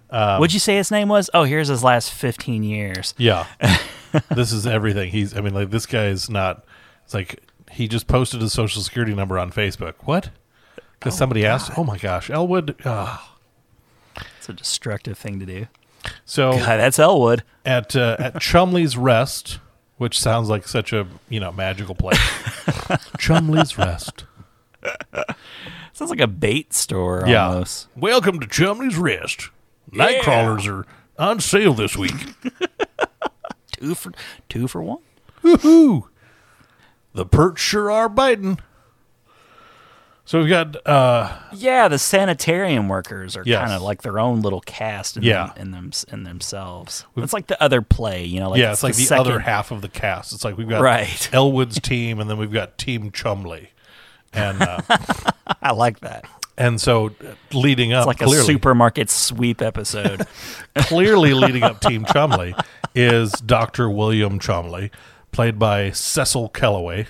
F: Um,
E: What'd you say his name was? Oh, here's his last 15 years.
F: yeah. this is everything. He's. I mean, like this guy is not. It's like he just posted his social security number on Facebook. What? Because somebody asked. Oh my gosh, Elwood. ah.
E: It's a destructive thing to do.
F: So
E: God, that's Elwood.
F: at uh, at Chumley's Rest, which sounds like such a you know magical place. Chumley's Rest.
E: Sounds like a bait store
F: Yeah.
E: almost.
F: Welcome to Chumley's Rest. Night
E: Yeah.
F: crawlers are on sale this week.
E: Two for two for one.
F: Woohoo! The perch sure are biting. So we've got uh
E: Yeah, the sanitarium workers are
F: Yes.
E: kind of like their own little cast in,
F: Yeah.
E: them, in them in themselves. It's like the other play, you know. Like
F: yeah, it's like the,
E: second-
F: other half of the cast. It's like we've got
E: Right.
F: Elwood's team, and then we've got Team Chumley, and uh,
E: I like that.
F: and so uh, leading up
E: It's like
F: clearly,
E: a supermarket sweep episode.
F: clearly leading up Team Chumley is Dr. William Chumley, played by Cecil Kellaway.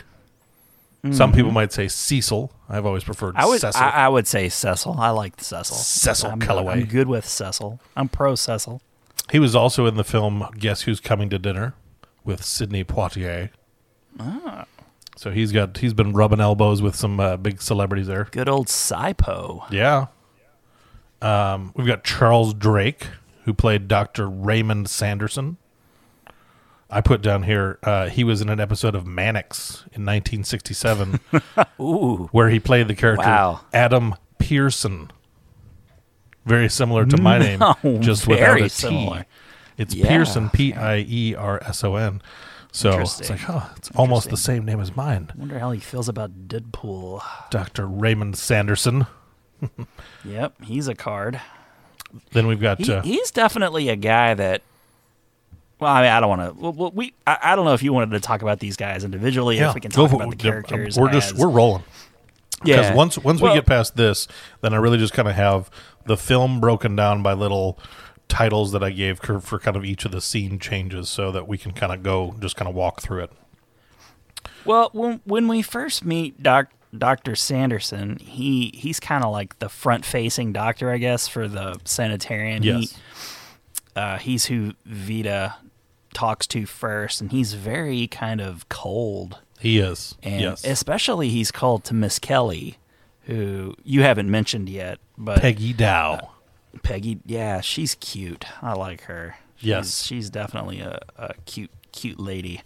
F: Some people might say Cecil. I've always preferred
E: Mm-hmm. I would
F: Cecil.
E: I, I would say Cecil. I like Cecil.
F: Cecil
E: I'm,
F: Kellaway.
E: I'm good with Cecil. I'm pro Cecil.
F: he was also in the film Guess Who's Coming to Dinner with Sidney Poitier.
E: Ah.
F: So he's got he's been rubbing elbows with some uh, big celebrities there.
E: Good old Sipo.
F: Yeah. Um, we've got Charles Drake, who played Dr. Raymond Sanderson. I put down here, uh, he was in an episode of Mannix in 1967,
E: Ooh.
F: where he played the character
E: Wow.
F: Adam Pearson. Very similar to my name,
E: No,
F: just without a T.
E: similar.
F: It's
E: Yeah.
F: Pearson, P I E R S O N. So it's like, oh, it's almost the same name as mine,
E: I wonder how he feels about Deadpool.
F: Doctor Raymond Sanderson.
E: Yep, he's a card.
F: Then we've got
E: He,
F: uh,
E: he's definitely a guy that. Well, I mean, I don't want to. Well, we, I, I don't know if you wanted to talk about these guys individually.
F: yeah,
E: if we can talk
F: for,
E: about the characters,
F: we're just
E: as-
F: we're rolling. Because
E: yeah.
F: once once
E: Well-
F: we get past this, then I really just kind of have the film broken down by little titles that I gave for, for kind of each of the scene changes, so that we can kind of go just kind of walk through it.
E: Well, when when we first meet Doc, Doctor Sanderson, he he's kind of like the front-facing doctor, I guess, for the sanitarian.
F: Yes.
E: He, uh, he's who Veta talks to first, and he's very kind of cold,
F: He is.
E: and
F: yes.
E: especially he's called to Miss Kelly, who you haven't mentioned yet, but
F: Peggy Dow.
E: Peggy, yeah, she's cute. I like her. She's,
F: Yes.
E: she's definitely a, a cute, cute lady.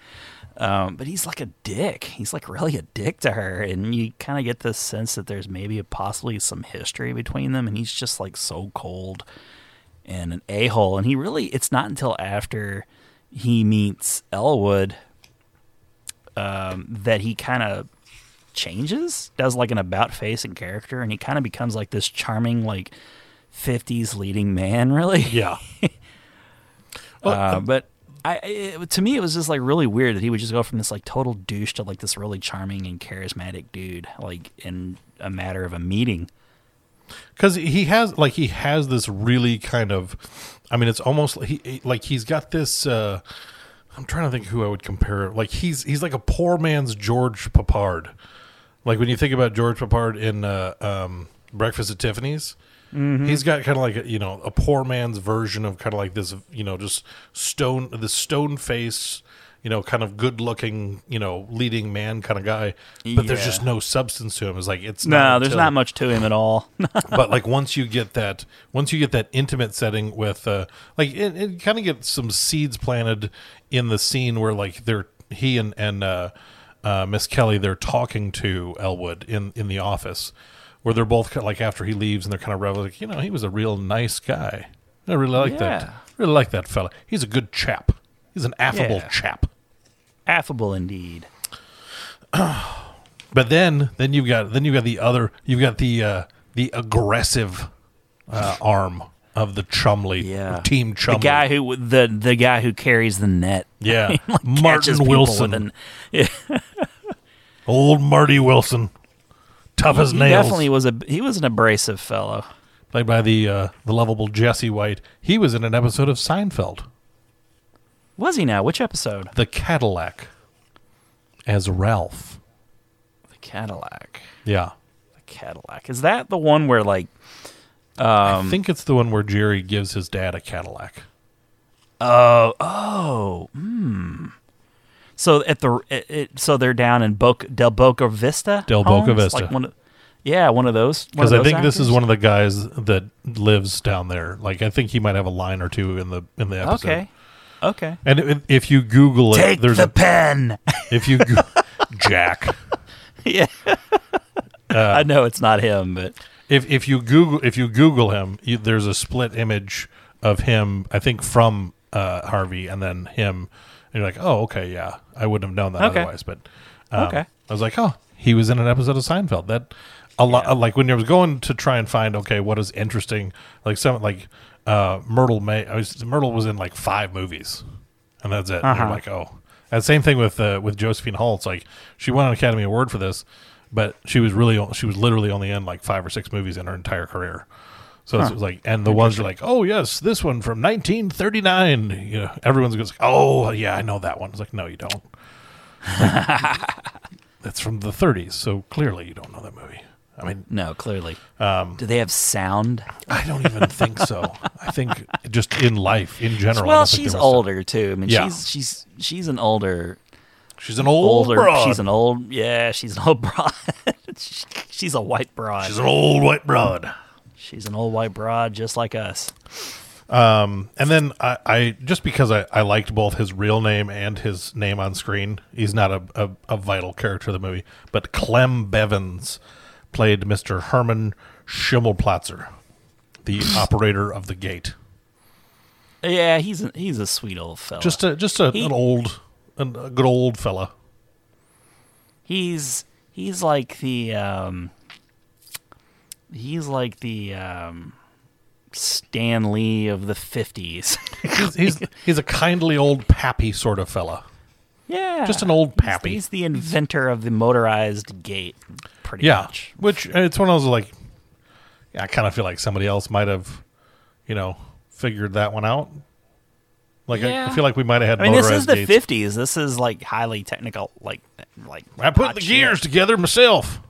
E: Um, but he's like a dick. He's like really a dick to her, and you kind of get this sense that there's maybe possibly some history between them, and he's just like so cold and an a hole. And he really, it's not until after he meets Elwood um, that he kind of changes, does like an about face and character, and he kind of becomes like this charming, like 50s leading man, really.
F: Yeah.
E: Uh, but I, it, to me, it was just like really weird that he would just go from this like total douche to like this really charming and charismatic dude, like in a matter of a meeting.
F: Because he has like he has this really kind of i mean it's almost like he like he's got this uh i'm trying to think who i would compare like he's he's like a poor man's George Peppard. Like when you think about George Peppard in uh um breakfast at tiffany's he's got kind of like a, you know a poor man's version of kind of like this you know just stone the stone face you know kind of good looking you know leading man kind of guy but there's just no substance to him. It's like it's
E: No, there's
F: until-
E: not much to him at all.
F: but like once you get that once you get that intimate setting with uh like it, it kind of gets some seeds planted in the scene where like they're he and and uh uh miss kelly they're talking to elwood in in the office where they're both kind of like after he leaves and they're kind of reveling like you know he was a real nice guy. I really like
E: Yeah.
F: that really like that fella. He's a good chap he's an affable
E: Yeah.
F: chap
E: Affable indeed.
F: But then, then you've got then you've got the other you've got the uh, the aggressive uh, arm of the Chumley
E: Yeah,
F: team
E: The guy who the the guy who carries the net.
F: yeah,
E: Like,
F: Martin Wilson,
E: an- yeah,
F: old Marty Wilson, tough as
E: he
F: nails.
E: definitely was a he was an abrasive fellow.
F: Played by the uh, the lovable Jesse White. He was in an episode of Seinfeld,
E: Was he now? Which episode?
F: The Cadillac, as Ralph.
E: The Cadillac.
F: Yeah,
E: The Cadillac. Is that the one where like
F: I think it's the one where Jerry gives his dad a Cadillac.
E: Oh, oh, hmm. So at the it, it, so they're down in Boca, Del Boca Vista.
F: Del Boca? Vista.
E: Like one of, yeah, one of those.
F: Because I think this is one of the guys that lives down there. Like I think he might have a line or two in the in the episode.
E: Okay. Okay.
F: And if, if you Google it,
E: Take
F: there's
E: the
F: a
E: pen.
F: if you go- Jack.
E: yeah. I know it's not him, but
F: If if you Google if you Google him, you, there's a split image of him. I think from uh, Harvey and then him. And you're like, oh, okay, yeah, I wouldn't have known that
E: Okay.
F: otherwise. But um,
E: Okay.
F: I was like, oh, he was in an episode of Seinfeld. That a lot. Like when I was going to try and find, okay, what is interesting? Like some like uh, Myrtle Mae. I was, Myrtle was in like five movies, and that's it. And you're
E: Uh-huh.
F: like, oh, and same thing with uh, with Josephine Holtz. Like she won an Academy Award for this, but she was really she was literally only in like five or six movies in her entire career. So it was like, and the ones are like, oh yes, this one from 1939. You know, everyone's goes, oh yeah, I know that one. It's like, no, you don't. That's from the 30s, so clearly you don't know that movie. I mean,
E: no, clearly.
F: Um,
E: Do they have sound?
F: I don't even think so. I think just in life, in general.
E: Well, she's older too. I mean,
F: Yeah.
E: she's she's she's an older
F: She's an old
E: older.
F: broad.
E: She's an old. Yeah, she's an old broad. she's a white broad.
F: She's an old white broad.
E: She's an old white broad, just like us.
F: And then I, I just because I, I liked both his real name and his name on screen, he's not a, a, a vital character of the movie. But Clem Bevans played Mr. Herman Schimmelplatzer, the operator of the gate.
E: Yeah, he's a, he's a sweet old fella.
F: Just a just a,
E: He-
F: an old a, a good old fella.
E: He's he's like the um, he's like the um, Stan Lee of the fifties.
F: He's he's, he's a kindly old pappy sort of fella.
E: yeah,
F: Just an old
E: He's-
F: pappy.
E: He's, the inventor of the motorized gate, pretty
F: Yeah,
E: much.
F: which it's one of those like, yeah, I kind of feel like somebody else might have, you know, figured that one out. Like I, I feel like we might have had.
E: I mean, this is the
F: gates.
E: fifties. This is like highly technical, like like.
F: I put
E: hot
F: the
E: shit.
F: gears together myself.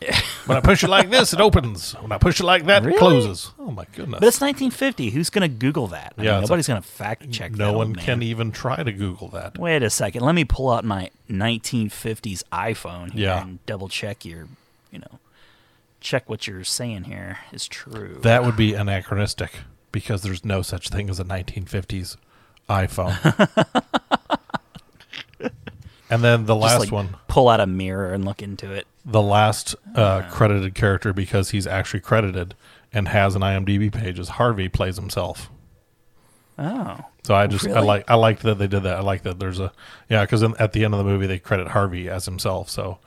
F: when I push it like this, it opens. When I push it like that,
E: Really?
F: it closes. Oh my goodness!
E: But it's 1950. Who's going to Google that? I
F: Yeah,
E: mean, nobody's going to fact check.
F: no
E: that old
F: one
E: man.
F: can even try to Google that.
E: Wait a second. Let me pull out my 1950s iPhone here
F: Yeah.
E: and double check your, you know, check what you're saying here is true.
F: That would be anachronistic because there's no such thing as a 1950s iPhone. and then the
E: Just,
F: last
E: like,
F: one,
E: Pull out a mirror and look into it.
F: the last uh, credited character because he's actually credited and has an IMDb page is Harvey plays himself.
E: Oh,
F: So I just I like I liked that they did that. I like that there's a yeah because at the end of the movie they credit Harvey as himself. So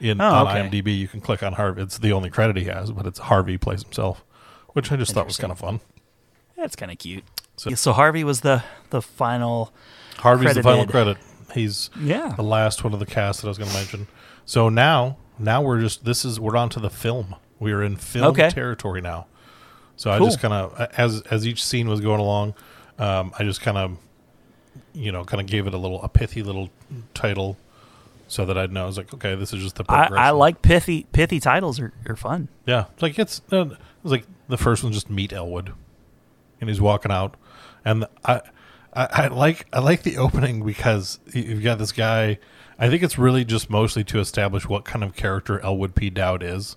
F: in
E: Oh,
F: on
E: okay.
F: IMDb you can click on Harvey. It's the only credit he has, but it's Harvey plays himself, which I just thought was kind of fun.
E: that's kind of cute.
F: So-
E: So, so Harvey was the the final.
F: Harvey's the final credit. He's
E: Yeah.
F: the last one of the cast that I was going to mention. So now, now we're just this is we're on to the film. We are in film
E: Okay.
F: territory now. So I just kind of as as each scene was going along, um, I just kind of you know kind of gave it a little a pithy little title so that I'd know. I was like, okay, this is just the
E: I. I like pithy pithy titles are, are fun.
F: Yeah, it's like it's uh, it was like the first one just meet Elwood, and he's walking out, and I, I I like I like the opening because you've got this guy. I think it's really just mostly to establish what kind of character Elwood P. Dowd is.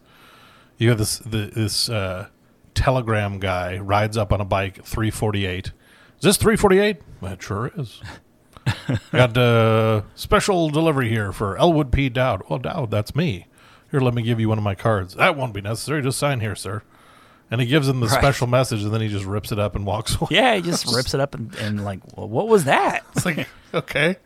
F: You have this the, this uh, telegram guy rides up on a bike, three forty eight. Is this three forty eight? It sure is. Got a special delivery here for Elwood P. Dowd. Well, Dowd, that's me. Here, let me give you one of my cards. That won't be necessary. Just sign here, sir. And he gives him the
E: Right.
F: special message, and then he just rips it up and walks away.
E: Yeah, he just rips it up and, and like, well, what was that?
F: It's like, okay.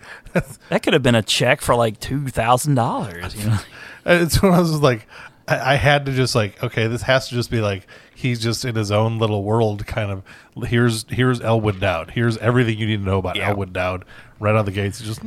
E: That could have been a check for like two thousand dollars. You know,
F: it's when I was like, I, I had to just like, okay, this has to just be like he's just in his own little world. Kind of here's here's Elwood Dowd. Here's everything you need to know about
E: Yeah.
F: Elwood Dowd. Right out of the gates, just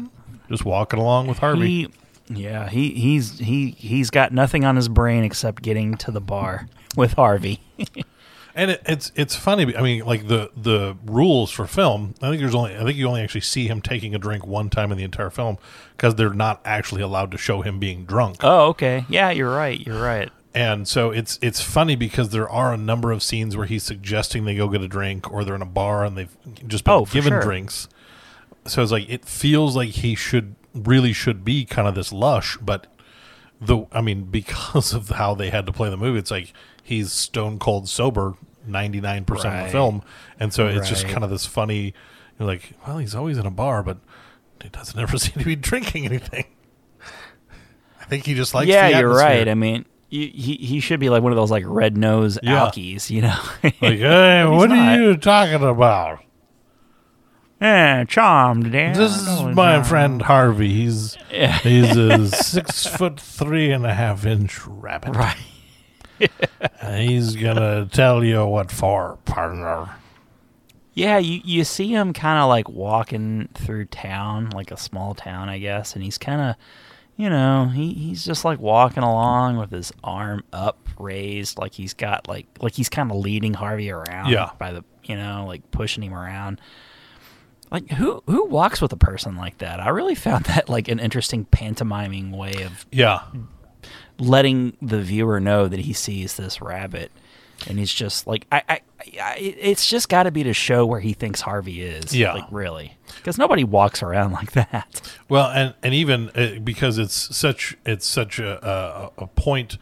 F: just walking along with Harvey.
E: he, yeah, he he's he he's got nothing on his brain except getting to the bar with Harvey.
F: And it, it's it's funny. I mean, like the the rules for film. I think there's only I think you only actually see him taking a drink one time in the entire film because they're not actually allowed to show him being drunk.
E: oh, okay, yeah, you're right, you're right.
F: And so it's it's funny because there are a number of scenes where he's suggesting they go get a drink or they're in a bar and they've just been
E: Oh,
F: given
E: sure.
F: drinks. So it's like it feels like he should really should be kind of this lush, but the I mean because of how they had to play the movie, it's like he's stone cold sober ninety nine percent of the film, and so it's just kind of this funny. You're like, well, he's always in a bar, but he doesn't ever seem to be drinking anything. I think he just likes.
E: yeah,
F: the
E: you're right. I mean, you, he he should be like one of those like red nose
F: Yeah.
E: alkies, you know.
F: Like, hey, what
E: not.
F: are you talking about?
E: yeah, charmed, Dan.
F: This is
E: Oh,
F: my friend Harvey. He's
E: Yeah.
F: he's a six foot three and a half inch rabbit.
E: Right.
F: He's gonna tell you what for, partner.
E: Yeah, you, you see him kind of like walking through town, like a small town, I guess, and he's kind of, you know, he, he's just like walking along with his arm up raised, like he's got like like he's kind of leading Harvey around,
F: Yeah.
E: by the you know like pushing him around. Like who who walks with a person like that? I really found that like an interesting pantomiming way of
F: Yeah,
E: letting the viewer know that he sees this rabbit and he's just like i i, I it's just got to be to show where he thinks harvey is
F: Yeah.
E: like really because nobody walks around like that
F: Well, and and even uh, because it's such it's such a a, a point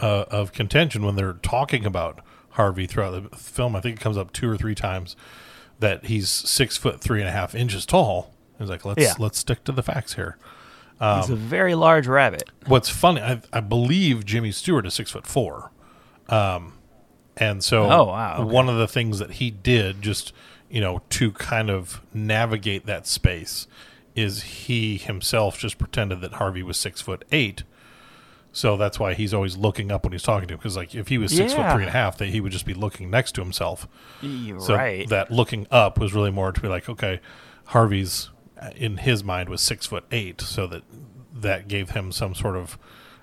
F: uh, of contention when they're talking about Harvey throughout the film. I think it comes up two or three times that he's six foot three and a half inches tall. He's like, let's
E: Yeah.
F: let's stick to the facts here.
E: He's a very large rabbit
F: What's funny, I, I believe Jimmy Stewart is six foot four, um, and so
E: Oh, wow, okay.
F: one of the things that he did just you know to kind of navigate that space is he himself just pretended that Harvey was six foot eight. So that's why he's always looking up when he's talking to him. Because like if he was six foot three and a half, that he would just be looking next to himself.
E: You're
F: So
E: right.
F: that looking up was really more to be like, okay, Harvey's in his mind was six foot eight, so that that gave him some sort of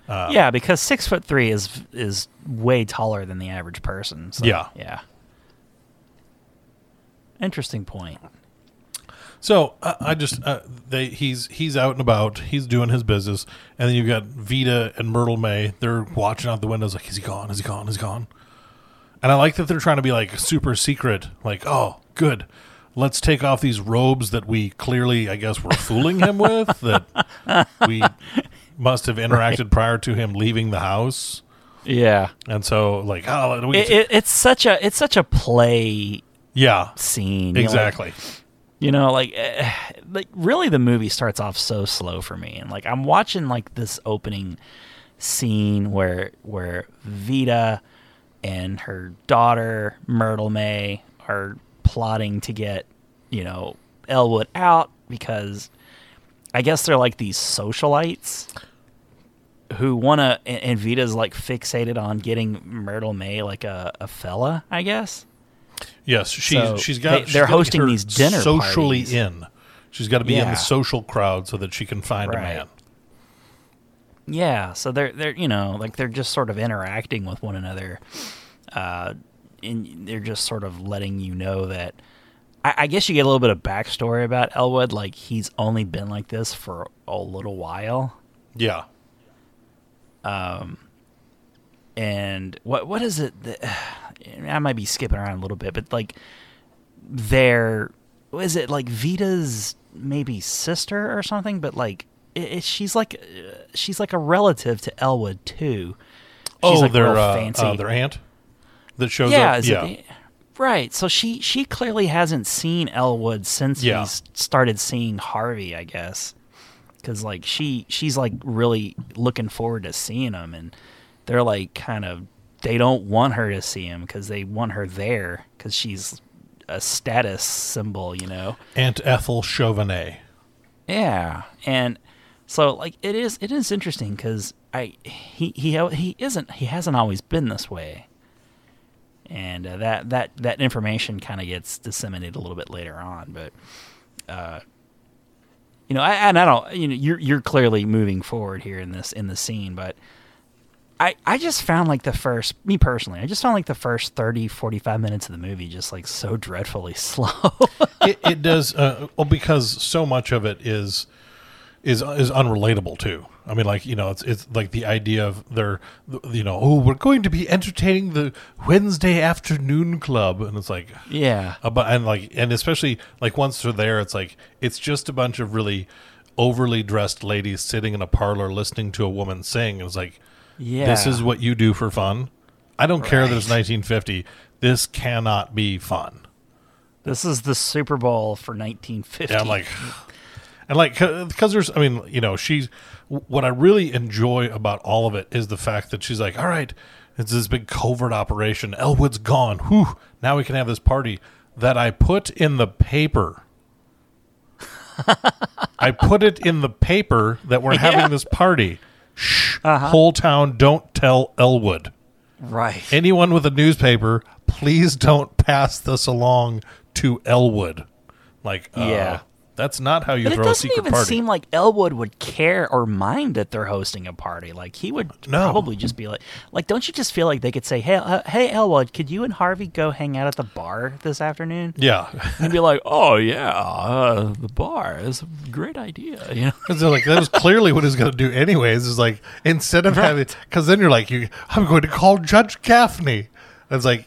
E: yeah, because six foot three is is way taller than the average person. So,
F: Yeah.
E: yeah. Interesting point.
F: So uh, I just uh, they he's he's out and about. He's doing his business, and then you've got Veta and Myrtle Mae. They're watching out the windows, like, is he gone? Is he gone? Is he gone? And I like that they're trying to be like super secret, like, oh, good. Let's take off these robes that we clearly, I guess, were fooling him with. That we must have interacted prior to him leaving the house.
E: Yeah.
F: And so, like, oh, we,
E: It, it, it's such a it's such a play
F: yeah,
E: scene. you know, like-
F: exactly.
E: You know, like, eh, like really, the movie starts off so slow for me, and like I'm watching like this opening scene where where Veta and her daughter Myrtle Mae are plotting to get you know Elwood out because I guess they're like these socialites who want to, and, Veta's like fixated on getting Myrtle Mae like a, a fella, I guess.
F: Yes, she's
E: So
F: she's got.
E: They,
F: get
E: hosting these dinner
F: socially
E: parties.
F: in. She's got to be in the social crowd so that she can find a man.
E: Yeah, so they're they're you know like they're just sort of interacting with one another, uh, and they're just sort of letting you know that. I, I guess you get a little bit of backstory about Elwood. Like he's only been like this for a little while,
F: Yeah, Um.
E: and what what is it? That, I might be skipping around a little bit, but like their is it like Veta's maybe sister or something? But like it, it, she's like uh, she's like a relative to Elwood too. She's
F: oh,
E: like
F: their uh,
E: fancy.
F: uh, their aunt that shows
E: yeah,
F: up.
E: is
F: yeah,
E: it, right. So she she clearly hasn't seen Elwood since
F: Yeah.
E: he's started seeing Harvey, I guess. Cuz like she she's like really looking forward to seeing him and they're like kind of they don't want her to see him cuz they want her there cuz she's a status symbol, you know.
F: Aunt Ethel Chauvenet.
E: Yeah, and so like it is it is interesting because I he he he isn't he hasn't always been this way, and uh, that that that information kind of gets disseminated a little bit later on, but. uh you know, I, and I don't. You know, you're you're clearly moving forward here in this in the scene, but I I just found like the first me personally, I just found like the first 30, 45 minutes of the movie just like so dreadfully slow.
F: it, it does uh, well because so much of it is is is unrelatable too. I mean, like you know, it's it's like the idea of they're you know, oh, we're going to be entertaining the Wednesday afternoon club, and it's like
E: yeah, uh,
F: about and like and especially like once they're there, it's like it's just a bunch of really overly dressed ladies sitting in a parlor listening to a woman sing. It's like,
E: yeah.
F: this is what you do for fun. I don't care that it's 1950. This cannot be fun.
E: This is the Super Bowl for 1950.
F: Yeah, I'm like, and like, because there's, I mean, you know, she's, what I really enjoy about all of it is the fact that she's like, all right, it's this big covert operation. Elwood's gone. Whew, now we can have this party that I put in the paper. I put it in the paper that we're having this party. Shh, whole town, don't tell Elwood.
E: right.
F: Anyone with a newspaper, please don't pass this along to Elwood. Like, uh,
E: Yeah.
F: That's not how you
E: but it
F: throw a
E: doesn't even seem like Elwood would care or mind that they're hosting a party. Like he would
F: No.
E: probably just be like, like, don't you just feel like they could say, hey, uh, hey, Elwood, could you and Harvey go hang out at the bar this afternoon?
F: yeah,
E: And be like, oh yeah, uh, the bar is a great idea. You know?
F: because like that was clearly what he's going to do anyways. Is like instead of having, because then you're like, you, I'm going to call Judge Gaffney. It's like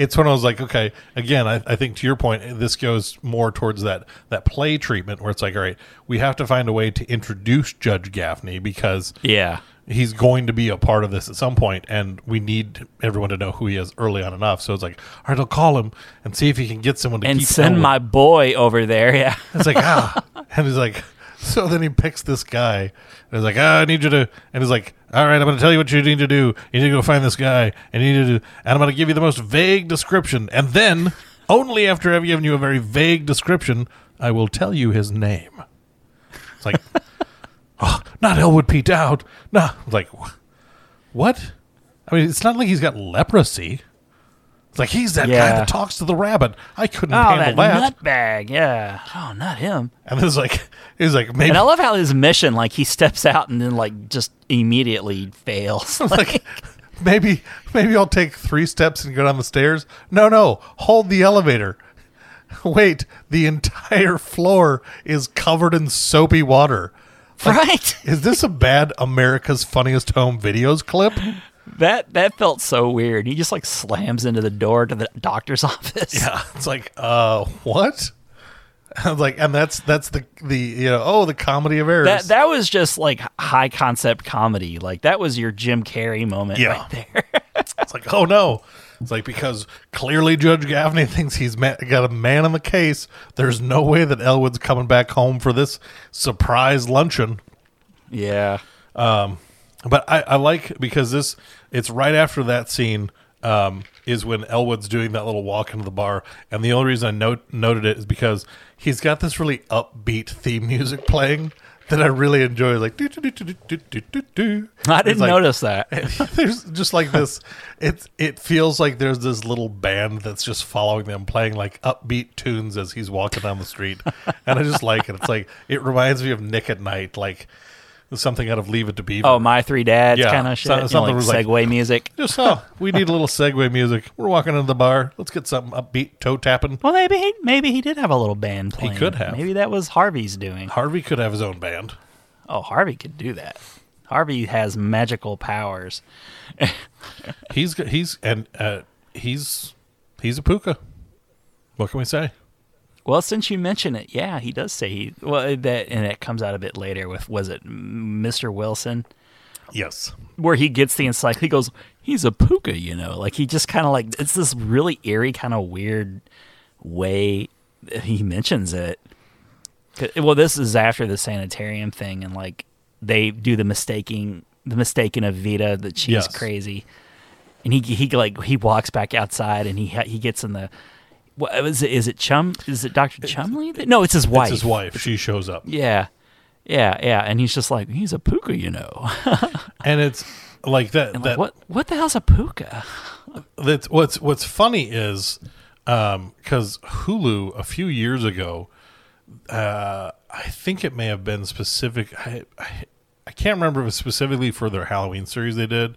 F: it's when I was like, okay, again, I, I think to your point, this goes more towards that that play treatment where it's like, all right, we have to find a way to introduce Judge Gaffney because
E: Yeah.
F: he's going to be a part of this at some point, and we need everyone to know who he is early on enough. So it's like, all right, I'll call him and see if he can get someone to
E: And send my boy over there. Yeah.
F: It's like ah, and he's like, so then he picks this guy, and he's like, ah, I need you to, and he's like, all right, I'm going to tell you what you need to do. You need to go find this guy, and you need to, and I'm going to give you the most vague description, and then only after I've given you a very vague description, I will tell you his name. It's like, oh, not Elwood P. Dowd. No, like, what? I mean, it's not like he's got leprosy. It's like he's that guy that talks to the rabbit. I couldn't
E: Oh,
F: handle
E: that,
F: that.
E: nutbag. Yeah. Oh, not him.
F: And it's like, he's like, maybe
E: And I love how his mission, like he steps out and then like just immediately fails.
F: like maybe maybe I'll take three steps and go down the stairs. No, no, hold the elevator. Wait, the entire floor is covered in soapy water.
E: right?
F: Is this a bad America's Funniest Home Videos clip?
E: That that felt so weird. He just like slams into the door to the doctor's office.
F: Yeah, it's like, uh, what? I was like, and that's that's the the you know oh the comedy of errors.
E: That that was just like high concept comedy. Like that was your Jim Carrey moment
F: Yeah.
E: right there.
F: It's like, oh no. It's like because clearly Judge Gaffney thinks he's ma- got a man in the case. There's no way that Elwood's coming back home for this surprise luncheon.
E: yeah.
F: But I, I like because this it's right after that scene um, is when Elwood's doing that little walk into the bar, and the only reason I note, noted it is because he's got this really upbeat theme music playing that I really enjoy. Like do do do do do do do do.
E: I didn't
F: like-
E: notice that.
F: there's just like this it it feels like there's this little band that's just following them playing like upbeat tunes as he's walking down the street and i just like it it's like it reminds me of Nick at Nite like something out of leave it to beaver
E: Oh, my three dads
F: Yeah,
E: kind of shit.
F: so-
E: you know,
F: something
E: like
F: was like-
E: segue music.
F: just oh we need a little segue music we're walking into the bar let's get something upbeat toe tapping
E: Well, maybe he, maybe he did have a little band playing.
F: He could have.
E: Maybe that was Harvey's doing.
F: harvey could have his own band
E: Oh, Harvey could do that. Harvey has magical powers.
F: he's g- he's and uh he's he's a pooka what can we say
E: Well, since you mention it, yeah, he does say he. Well, that and it comes out a bit later with was it Mr. Wilson,
F: yes
E: where he gets the encyclopedia. He goes, he's a pooka, you know, like he just kind of like it's this really eerie kind of weird way he mentions it. Well, this is after the sanitarium thing, and like they do the mistaking, the mistaking of Veta that she's
F: Yes.
E: crazy, and he he like he walks back outside and he he gets in the. What is it? Is it Chum? Is it Doctor Chumley? that- No, it's his wife.
F: it's his wife she shows up
E: Yeah, yeah, yeah, and he's just like he's a pooka, you know.
F: and it's like that
E: like, what what the hell's a pooka?
F: that's what's what's funny is because Hulu a few years ago, uh, I think it may have been specific. I, I I can't remember if it was specifically for their Halloween series they did,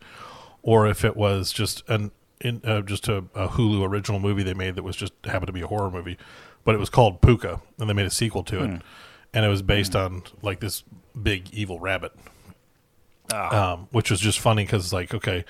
F: or if it was just an in uh, just a, a Hulu original movie they made that was just happened to be a horror movie, but it was called Pooka, and they made a sequel to it, and it was based on like this big evil rabbit, um, which was just funny because like okay.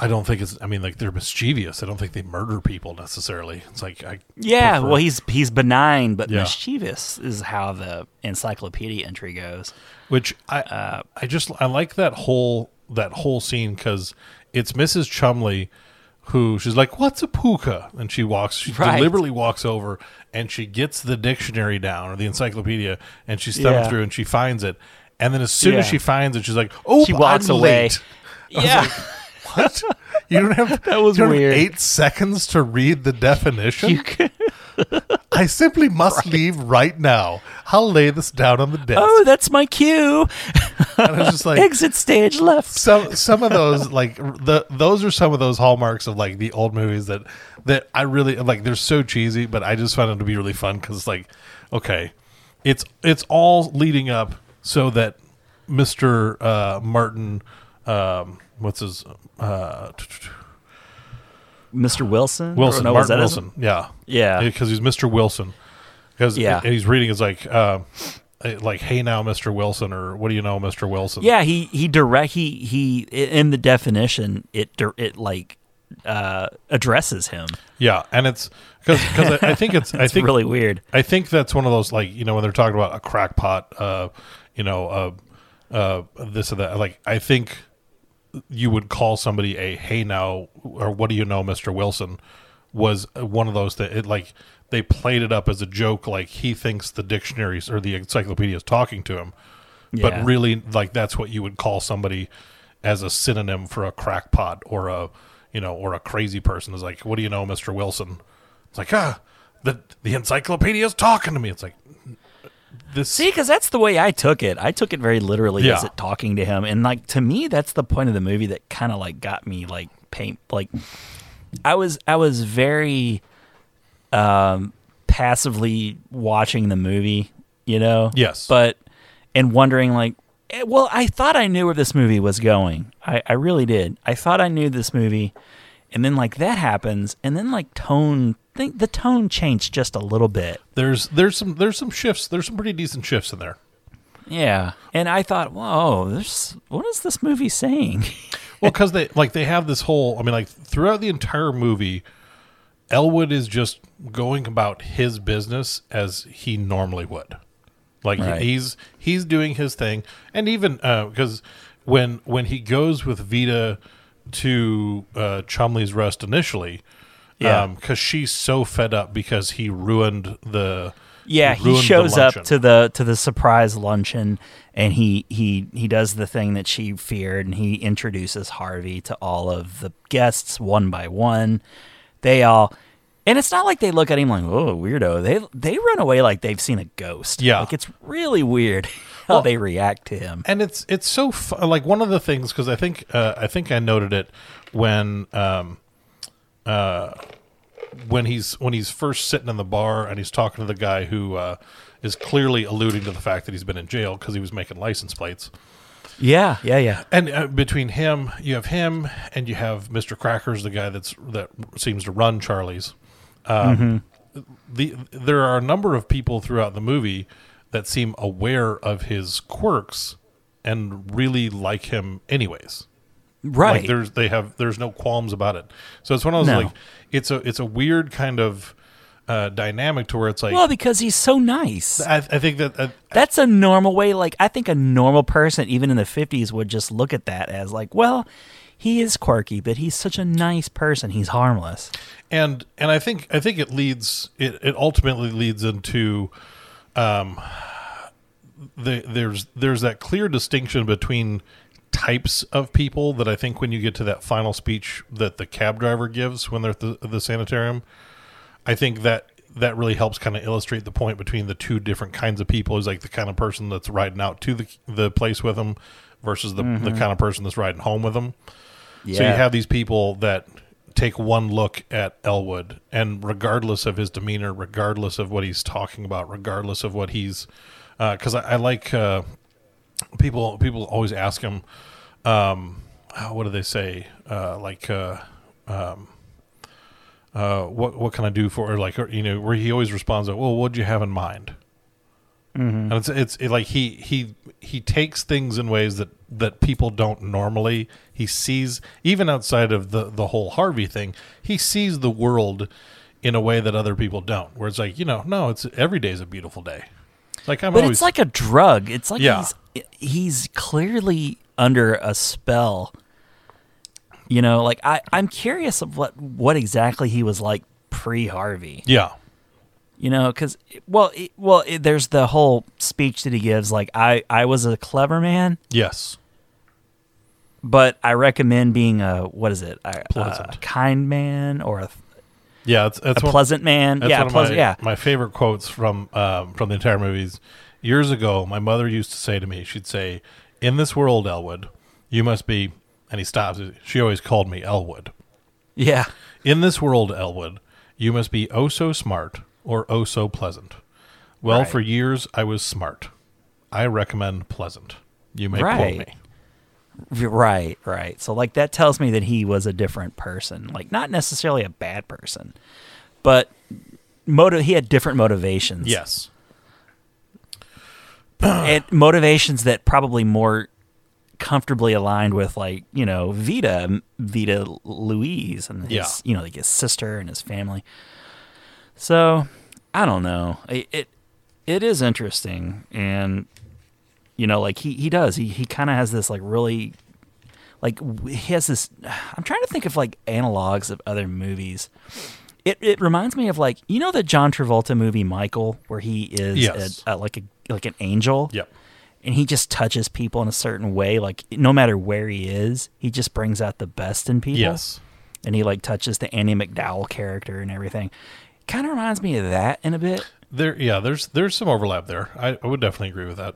F: I don't think it's. I mean, like they're mischievous. I don't think they murder people necessarily. It's like I.
E: Yeah,
F: prefer-
E: well, he's he's benign but
F: Yeah.
E: mischievous is how the encyclopedia entry goes.
F: which I
E: uh,
F: I just I like that whole that whole scene because it's Mrs. Chumley who she's like, "What's a pooka?" and she walks, she
E: Right.
F: deliberately walks over and she gets the dictionary down or the encyclopedia and she's thumbing
E: Yeah.
F: through and she finds it, and then as soon as she finds it, she's like, "Oh,
E: She walks
F: I'm
E: away.
F: late."
E: Yeah,
F: What? You don't have
E: That was weird.
F: eight seconds to read the definition. I simply must leave right now. I'll lay this down on the desk.
E: oh, that's my cue.
F: and I was just like,
E: Exit stage left.
F: some some of those like the those are some of those hallmarks of like the old movies that that I really like. They're so cheesy, but I just find them to be really fun because like, okay, it's it's all leading up so that Mister uh, Martin, um, what's his uh,
E: Mr. Wilson.
F: Wilson,
E: no,
F: Martin Wilson, yeah,
E: Yeah.
F: because he's Mister Wilson. Because
E: Yeah.
F: he's reading is like. Uh, like hey now mr wilson or what do you know mr wilson
E: Yeah, he he direct he he in the definition it it like uh addresses him.
F: yeah and it's because because I, I think it's i think
E: really weird.
F: I think that's one of those like you know when they're talking about a crackpot, uh, you know, uh, uh, this or that. Like I think you would call somebody a "Hey now" or "What do you know, Mister Wilson?" was one of those that it like they played it up as a joke, like he thinks the dictionaries or the encyclopedia is talking to him,
E: Yeah.
F: but really like that's what you would call somebody as a synonym for a crackpot or a you know or a crazy person is like, "What do you know, Mister Wilson?" It's like ah. The, the encyclopedia is talking to me. It's like this
E: See, because that's the way I took it. I took it very literally as
F: Yeah.
E: it talking to him, and like to me, that's the point of the movie that kind of like got me like paint. Like, I was I was very um passively watching the movie, you know.
F: Yes.
E: but and wondering like, eh, well, I thought I knew where this movie was going. I I really did. I thought I knew this movie, and then like that happens, and then like tone. Think the tone changed just a little bit.
F: there's there's some there's some shifts. There's some pretty decent shifts in there.
E: Yeah, and I thought, whoa, this what is this movie saying?
F: Well, because they like they have this whole. I mean, like throughout the entire movie, Elwood is just going about his business as he normally would. Like
E: Right.
F: he's he's doing his thing, and even because when when he goes with Veta to uh, Chumley's rest initially,
E: Yeah.
F: because she's so fed up because he ruined the
E: Yeah, he
F: the
E: shows up to the to the surprise luncheon, and he he he does the thing that she feared, and he introduces Harvey to all of the guests one by one. They all, and it's not like they look at him like, "Oh, weirdo." They they run away like they've seen a ghost.
F: Yeah.
E: like it's really weird how
F: Well-
E: they react to him.
F: and it's it's so fu- like one of the things because I think uh, I think I noted it when um uh when he's when he's first sitting in the bar and he's talking to the guy who uh, is clearly alluding to the fact that he's been in jail because he was making license plates.
E: Yeah, yeah, yeah.
F: And uh, between him, you have him, and you have Mister Crackers, the guy that's that seems to run Charlie's. Um, the there are a number of people throughout the movie that seem aware of his quirks and really like him, anyways.
E: Right.
F: Like there's they have there's no qualms about it. So it's one of those
E: No.
F: like it's a it's a weird kind of uh, dynamic to where it's like
E: well, because he's so nice.
F: I, I think that uh,
E: That's a normal way. Like, I think a normal person, even in the 50s, would just look at that as, like, well, he is quirky, but he's such a nice person. He's harmless.
F: and and I think I think it leads it, it ultimately leads into um the, there's there's that clear distinction between types of people that I think when you get to that final speech that the cab driver gives when they're at the, the sanitarium I think that that really helps kind of illustrate the point between the two different kinds of people is like the kind of person that's riding out to the the place with them versus the, the kind of person that's riding home with them
E: Yeah.
F: so you have these people that take one look at Elwood, and regardless of his demeanor, regardless of what he's talking about, regardless of what he's, because I, I like uh, people. People always ask him, um, oh, what do they say? Uh, like, uh, um, uh, what what can I do for? Or like, or, you know, where he always responds, like, "Well, what'd you have in mind?" And it's it's it, like he he he takes things in ways that that people don't normally. He sees even outside of the the whole Harvey thing. He sees the world in a way that other people don't. Where it's like you know, no, it's every day's a beautiful day. Like I'm
E: But
F: always
E: it's like a drug. It's like
F: Yeah.
E: he's he's clearly under a spell. You know, like I, I'm curious of what what exactly he was like pre Harvey.
F: yeah
E: You know, because well, it, well, it, there's the whole speech that he gives. Like I, I was a clever man,
F: yes
E: but I recommend being a what is it, a, a kind man or a,
F: yeah. It's, that's
E: a
F: one-
E: pleasant man. Yeah, pleasant.
F: my,
E: yeah,
F: my favorite quotes from um, from the entire movies. Years ago, my mother used to say to me, she'd say, "In this world, Elwood, you must be." And he stops. She always called me Elwood.
E: yeah,
F: In this world, Elwood, you must be oh so smart or oh so pleasant. Well,
E: Right.
F: for years I was smart. I recommend pleasant. You may
E: Right.
F: quote me.
E: right, right. So like that tells me that he was a different person. Like not necessarily a bad person, but motive. He had different motivations.
F: Yes.
E: and motivations that probably more comfortably aligned with like you know Veta Veta Louise and his
F: Yeah.
E: you know like his sister and his family. So I don't know. It it, it is interesting and you know like he he does he he kind of has this like really like he has this I'm trying to think of like analogs of other movies. It it reminds me of like you know the John Travolta movie Michael where he is
F: Yes.
E: a, a, like a like an angel
F: Yep.
E: and he just touches people in a certain way like no matter where he is he just brings out the best in people
F: Yes.
E: and he like touches the Andie MacDowell character and everything kind of reminds me of that in a bit
F: There, yeah, there's there's some overlap there. I, I would definitely agree with that.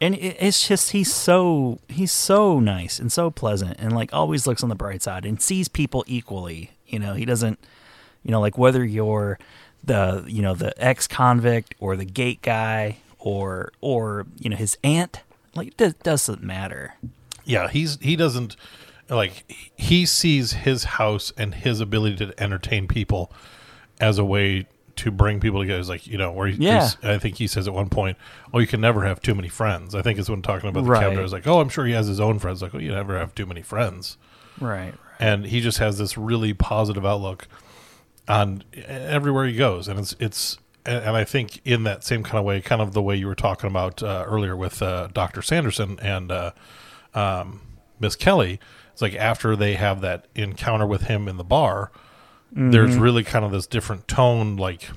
E: and it, it's just he's so he's so nice and so pleasant and like always looks on the bright side and sees people equally you know he doesn't you know like whether you're the you know the ex-convict or the gate guy or or you know his aunt like it doesn't matter
F: Yeah, he's he doesn't like he sees his house and his ability to entertain people as a way to bring people together. It's like you know where he,
E: Yeah.
F: he's- I think he says at one point, "Oh, you can never have too many friends." I think it's when talking about the
E: Right.
F: captain. I was like, "Oh, I'm sure he has his own friends." Like, "Oh, you never have too many friends."
E: right
F: and he just has this really positive outlook on everywhere he goes and it's it's and I think in that same kind of way, kind of the way you were talking about uh, earlier with uh, Dr. Sanderson and uh, um, Miss Kelly, it's like after they have that encounter with him in the bar, there's really kind of this different tone, like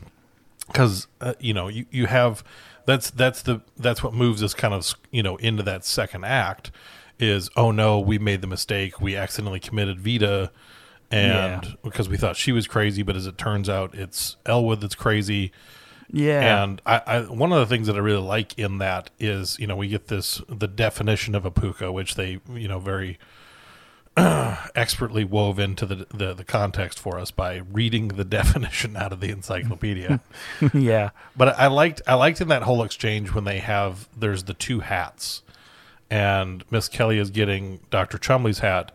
F: because uh, you know you, you have that's that's the that's what moves us kind of you know into that second act is oh no we made the mistake we accidentally committed Veta and
E: Yeah.
F: because we thought she was crazy but as it turns out it's Elwood that's crazy.
E: Yeah.
F: And I, I one of the things that I really like in that is you know we get this the definition of a pooka which they you know very expertly wove into the, the the context for us by reading the definition out of the encyclopedia.
E: Yeah.
F: But I liked I liked in that whole exchange when they have there's the two hats, and Miss Kelly is getting Doctor Chumley's hat,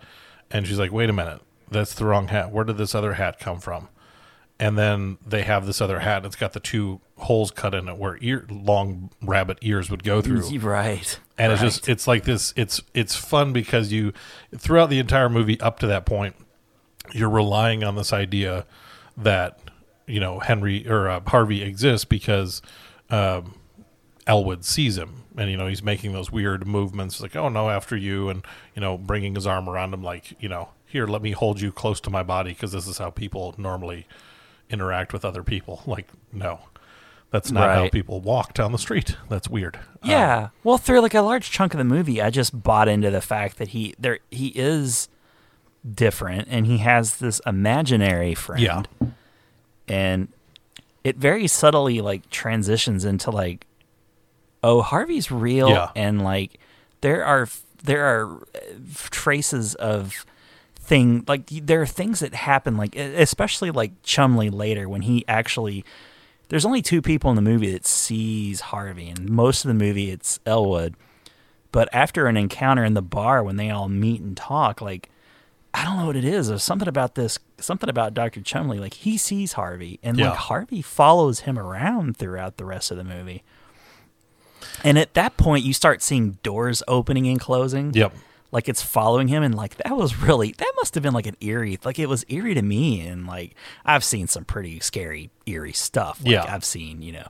F: and she's like, "Wait a minute, that's the wrong hat. Where did this other hat come from?" And then they have this other hat. And it's got the two holes cut in it where ear long rabbit ears would go through
E: right
F: and it's just it's like this it's it's fun because you throughout the entire movie up to that point you're relying on this idea that you know henry or uh, harvey exists because um, elwood sees him and you know he's making those weird movements like oh no after you and you know bringing his arm around him like you know here let me hold you close to my body because this is how people normally interact with other people like no that's not how people walk down the street that's weird Um,
E: Yeah. well, through like a large chunk of the movie, I just bought into the fact that he there he is different and he has this imaginary friend.
F: Yeah.
E: And it very subtly like transitions into like oh, Harvey's real
F: Yeah.
E: and like there are there are uh, traces of thing like there are things that happen like especially like Chumley later when he actually there's only two people in the movie that sees Harvey, and most of the movie it's Elwood. But after an encounter in the bar when they all meet and talk, like I don't know what it is. There's something about this, something about Dr. Chumley. Like he sees Harvey, and
F: Yeah.
E: like Harvey follows him around throughout the rest of the movie. And at that point, you start seeing doors opening and closing.
F: Yep.
E: Like it's following him, and like that was really that must have been like an eerie. Like it was eerie to me, and like I've seen some pretty scary, eerie stuff. Like,
F: Yeah.
E: I've seen you know,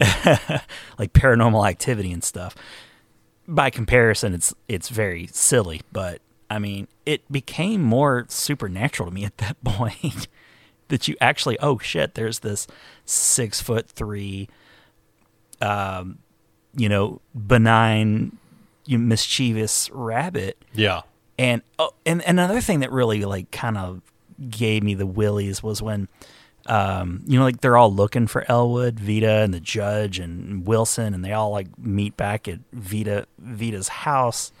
E: like paranormal activity and stuff. By comparison, it's it's very silly, but I mean, it became more supernatural to me at that point. that you actually, oh shit, there's this six foot three, um, you know, benign, you mischievous rabbit
F: Yeah.
E: and oh, and another thing that really like kind of gave me the willies was when um you know like they're all looking for Elwood, Veta and the judge and Wilson and they all like meet back at Veta Veta's house.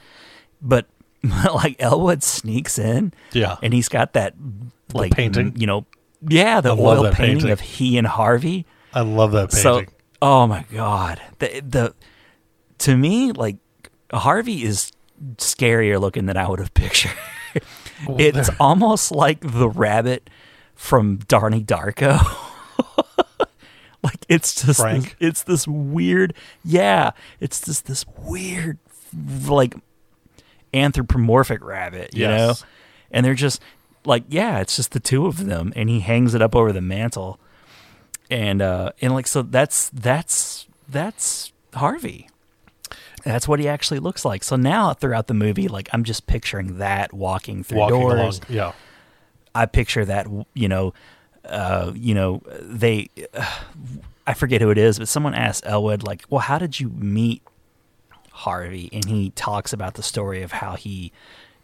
E: But like Elwood sneaks in.
F: Yeah.
E: And he's got that like
F: painting?
E: you know, yeah, the
F: I
E: oil painting,
F: painting.
E: of he and Harvey.
F: I love that painting.
E: So,
F: painting.
E: oh my god, the the to me like Harvey is scarier looking than I would have pictured. it's
F: there-
E: almost like the rabbit from Donnie Darko. like it's just this, it's this weird, yeah, it's just this weird like anthropomorphic rabbit, you know?
F: Yes.
E: And they're just like, yeah, it's just the two of them and he hangs it up over the mantle and uh and like so that's that's that's Harvey. That's what he actually looks like. So now throughout the movie, like I'm just picturing that walking through
F: Walking
E: doors.
F: along. Yeah.
E: I picture that you know, uh, you know they. I forget who it is, but someone asked Elwood like, "Well, how did you meet Harvey?" And he talks about the story of how he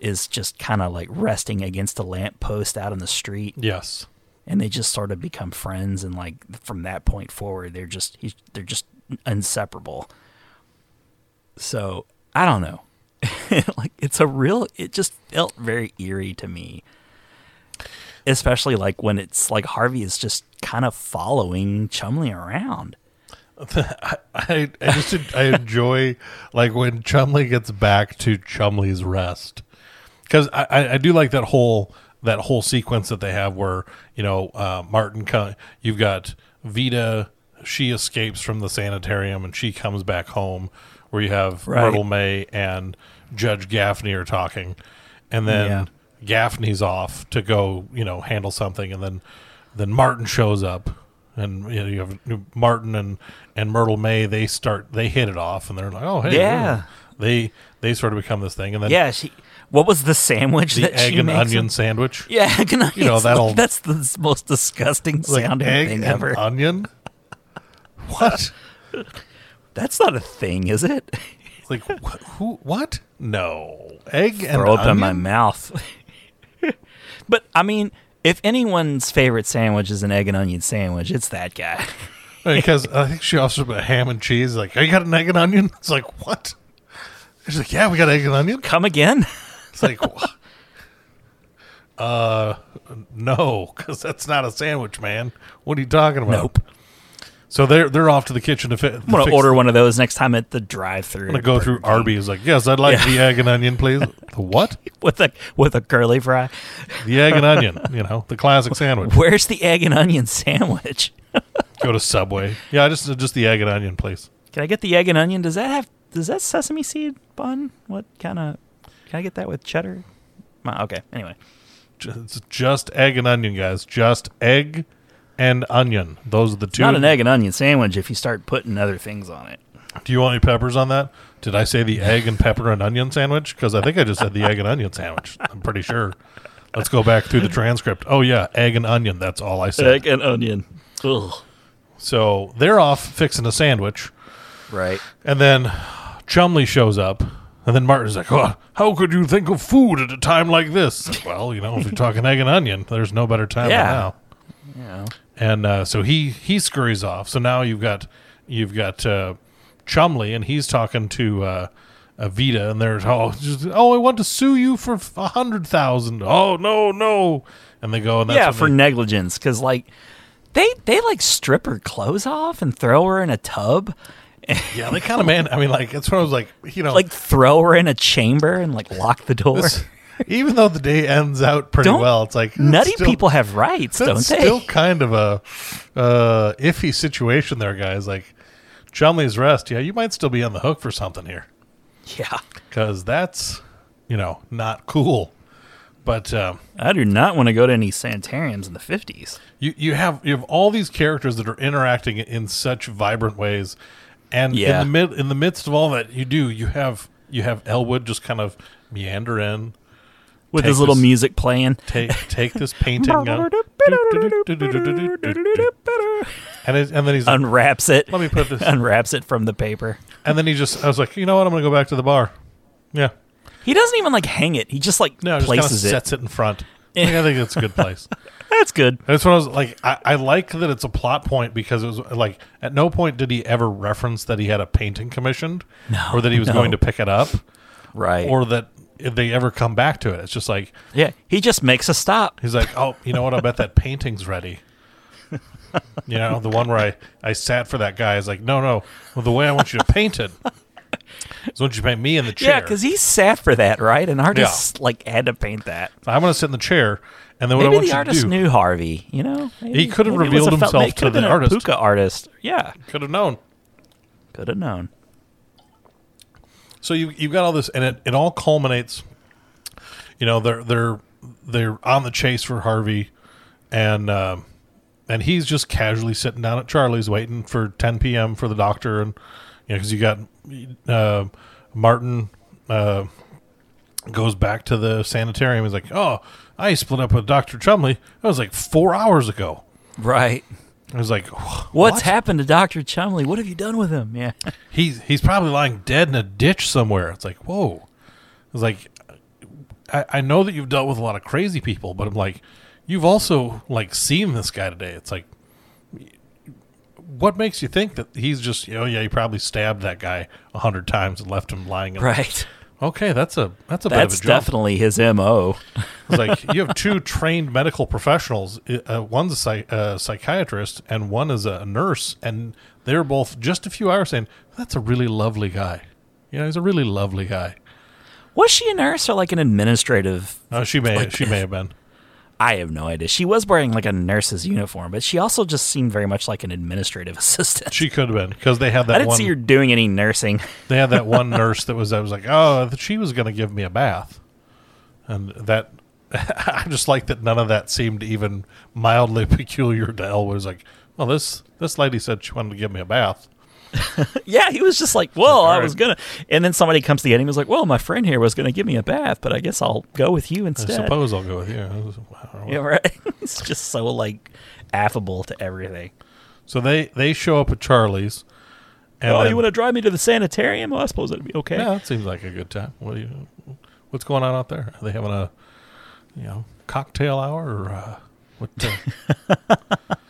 E: is just kind of like resting against a lamppost out on the street
F: Yes.
E: and they just sort of become friends. And like from that point forward, they're just he's, they're just inseparable. So I don't know. like it's a real. It just felt very eerie to me, especially like when it's like Harvey is just kind of following Chumley around.
F: I, I just I enjoy like when Chumley gets back to Chumley's rest because I, I do like that whole that whole sequence that they have where you know uh, Martin you've got Veta she escapes from the sanitarium and she comes back home where you have
E: Right.
F: Myrtle Mae and Judge Gaffney are talking and then
E: Yeah.
F: Gaffney's off to go you know handle something and then then Martin shows up and you know you have Martin and and Myrtle Mae they start they hit it off and they're like oh hey
E: Yeah.
F: they they sort of become this thing and then
E: Yeah, she. What was the sandwich
F: the
E: that
F: egg
E: she
F: and
E: makes
F: onion sandwich
E: Yeah, egg and onion.
F: You know, that'll-
E: that's the most disgusting
F: like
E: sounding
F: egg
E: thing
F: and
E: ever.
F: onion what
E: That's not a thing, is it?
F: like wh- who what no egg and
E: Throw up in my mouth. but I mean, if anyone's favorite sandwich is an egg and onion sandwich, it's that guy.
F: because I think she also put ham and cheese. Like, oh, you got an egg and onion? It's like what? She's like, yeah, we got egg and onion.
E: Come again?
F: It's like, uh, no, because that's not a sandwich, man. What are you talking about?
E: Nope.
F: So they're they're off to the kitchen to, fi- to
E: I'm gonna order one of those next time at the drive-through.
F: I'm gonna go through Arby's. Like, yes, I'd like
E: Yeah.
F: the egg and onion, please. the what?
E: with a with a curly fry.
F: The egg and onion. You know, the classic sandwich.
E: Where's the egg and onion sandwich?
F: Go to Subway. Yeah, just just the egg and onion, please.
E: Can I get the egg and onion? Does that have does that sesame seed bun? What kind of can I get that with cheddar? Okay, anyway.
F: It's just egg and onion, guys. Just egg and onion. Those are the two.
E: Not an egg and onion sandwich if you start putting other things on it.
F: Do you want any peppers on that? Did I say the egg and pepper and onion sandwich? Because I think I just said the egg and onion sandwich. I'm pretty sure. Let's go back through the transcript. Oh yeah, egg and onion. That's all I said.
E: Egg and onion. Ugh.
F: So they're off fixing a sandwich,
E: Right.
F: and then Chumley shows up, and then Martin's like, "Oh, how could you think of food at a time like this?" Well, you know, if you're talking egg and onion, there's no better time
E: Yeah.
F: than now.
E: Yeah.
F: And uh, so he he scurries off. So now you've got you've got uh, Chumley, and he's talking to uh, Veta, and they're oh just, oh I want to sue you for a hundred thousand. Oh no no, and they go and that's
E: yeah, for
F: they-
E: negligence, because like they they like strip her clothes off and throw her in a tub,
F: yeah they kind of man. I mean like it's what I was like you know
E: like throw her in a chamber and like lock the door.
F: this- even though the day ends out pretty
E: Don't-
F: well, it's like that's
E: Nutty
F: still-
E: people have rights, don't they?
F: still kind of a uh, iffy situation there, guys. Like Chumley's rest, yeah, you might still be on the hook for something here.
E: yeah,
F: because that's you know not cool. But um,
E: I do not want to go to any sanitariums in the fifties.
F: you you have you have all these characters that are interacting in such vibrant ways, and
E: Yeah.
F: in the mid in the midst of all that you do, you have you have Elwood just kind of meander in,
E: with
F: Take
E: his little
F: this-
E: music playing.
F: take take this painting, and it, and then he's like,
E: Unwraps it.
F: let me put this,
E: Unwraps it from the paper.
F: and then he just I was like, you know what, I'm gonna go back to the bar. Yeah,
E: He doesn't even like hang it. He just like
F: no, just
E: places it.
F: sets it in front. Like, I think that's a good place.
E: That's good.
F: That's what I was like. I, I like that it's a plot point because it was like at no point did he ever reference that he had a painting commissioned,
E: No,
F: or that he was
E: no.
F: going to pick it up,
E: Right.
F: or that if they ever come back to it. It's just like
E: yeah, he just makes a stop.
F: he's like, oh, you know what? I bet that painting's ready. You know, the one where I, I sat for that guy is like, no, no. Well, the way I want you to paint it is want you to paint me in the chair.
E: Yeah, because he sat for that, right? An artist like had to paint that.
F: I'm going to sit in the chair, and then what I
E: Maybe
F: want
E: the
F: you to
E: artist
F: do,
E: knew Harvey. You know, Maybe-
F: could have
E: maybe it was
F: revealed
E: a fel-
F: himself
E: it
F: to
E: have
F: the
E: been
F: artist.
E: A pooka artist. Yeah,
F: could have known.
E: could have known.
F: So you you've got all this, and it, it all culminates. You know, they're they're they're on the chase for Harvey, and um, and he's just casually sitting down at Charlie's waiting for 10 p.m. for the doctor, and you know because you got uh, Martin uh, goes back to the sanitarium. He's like, "Oh, I split up with Doctor Chumley. That was like four hours ago."
E: Right.
F: I was like,
E: What's
F: "What?"
E: happened to Doctor Chumley? What have you done with him? Yeah.
F: he's he's probably lying dead in a ditch somewhere. It's like, whoa. It's like, I, I know that you've dealt with a lot of crazy people, but I'm like, you've also like seen this guy today. It's like, what makes you think that he's just, you know, yeah, he probably stabbed that guy a hundred times and left him lying. In
E: Right.
F: Okay, that's a that's a
E: That's
F: bit of a
E: definitely his mo.
F: It's like you have two trained medical professionals. Uh, one's a psych- uh, psychiatrist and one is a nurse, and they're both just a few hours saying that's a really lovely guy. You know, he's a really lovely guy.
E: Was she a nurse or like an administrative?
F: Uh, she may
E: Like-
F: she may have been.
E: I have no idea. She was wearing like a nurse's uniform, but she also just seemed very much like an administrative assistant.
F: She could have been because they had that
E: I didn't
F: one.
E: see her doing any nursing.
F: They had that one nurse that was. I was like, oh, she was going to give me a bath, and that. I just like that none of that seemed even mildly peculiar to Elwood. It was like, well, this this lady said she wanted to give me a bath.
E: Yeah, he was just like, well, I was gonna, and then somebody comes to get him. He was like, well, my friend here was gonna give me a bath, but I guess I'll go with you instead."
F: I suppose I'll go with you. Was- wow.
E: Yeah, right. it's just so like affable to everything.
F: So they they show up at Charlie's. And
E: oh,
F: then-
E: you want to drive me to the sanitarium? Well, I suppose that'd be okay.
F: Yeah, that seems like a good time. What do you? What's going on out there? Are they having a, you know, cocktail hour or uh, what? Uh,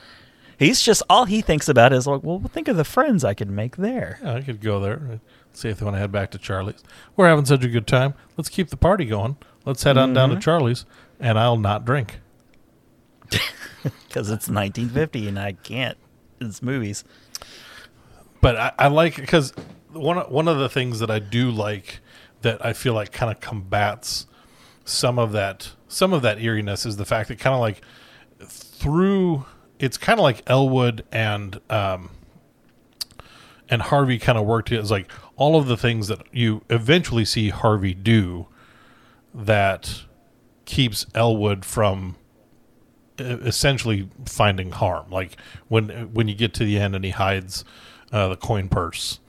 E: He's just all he thinks about is like, well, think of the friends I could make there.
F: yeah, I could go there. and See if they want to head back to Charlie's. We're having such a good time. Let's keep the party going. Let's head on down to mm-hmm. Charlie's, and I'll not drink.
E: because it's 1950 and I can't. It's movies.
F: but I, I like because one one of the things that I do like that I feel like kind of combats some of that some of that eeriness is the fact that kind of like through it's kind of like Elwood and um and Harvey kind of worked it as like all of the things that you eventually see Harvey do that keeps Elwood from essentially finding harm. Like when when you get to the end and he hides uh, the coin purse,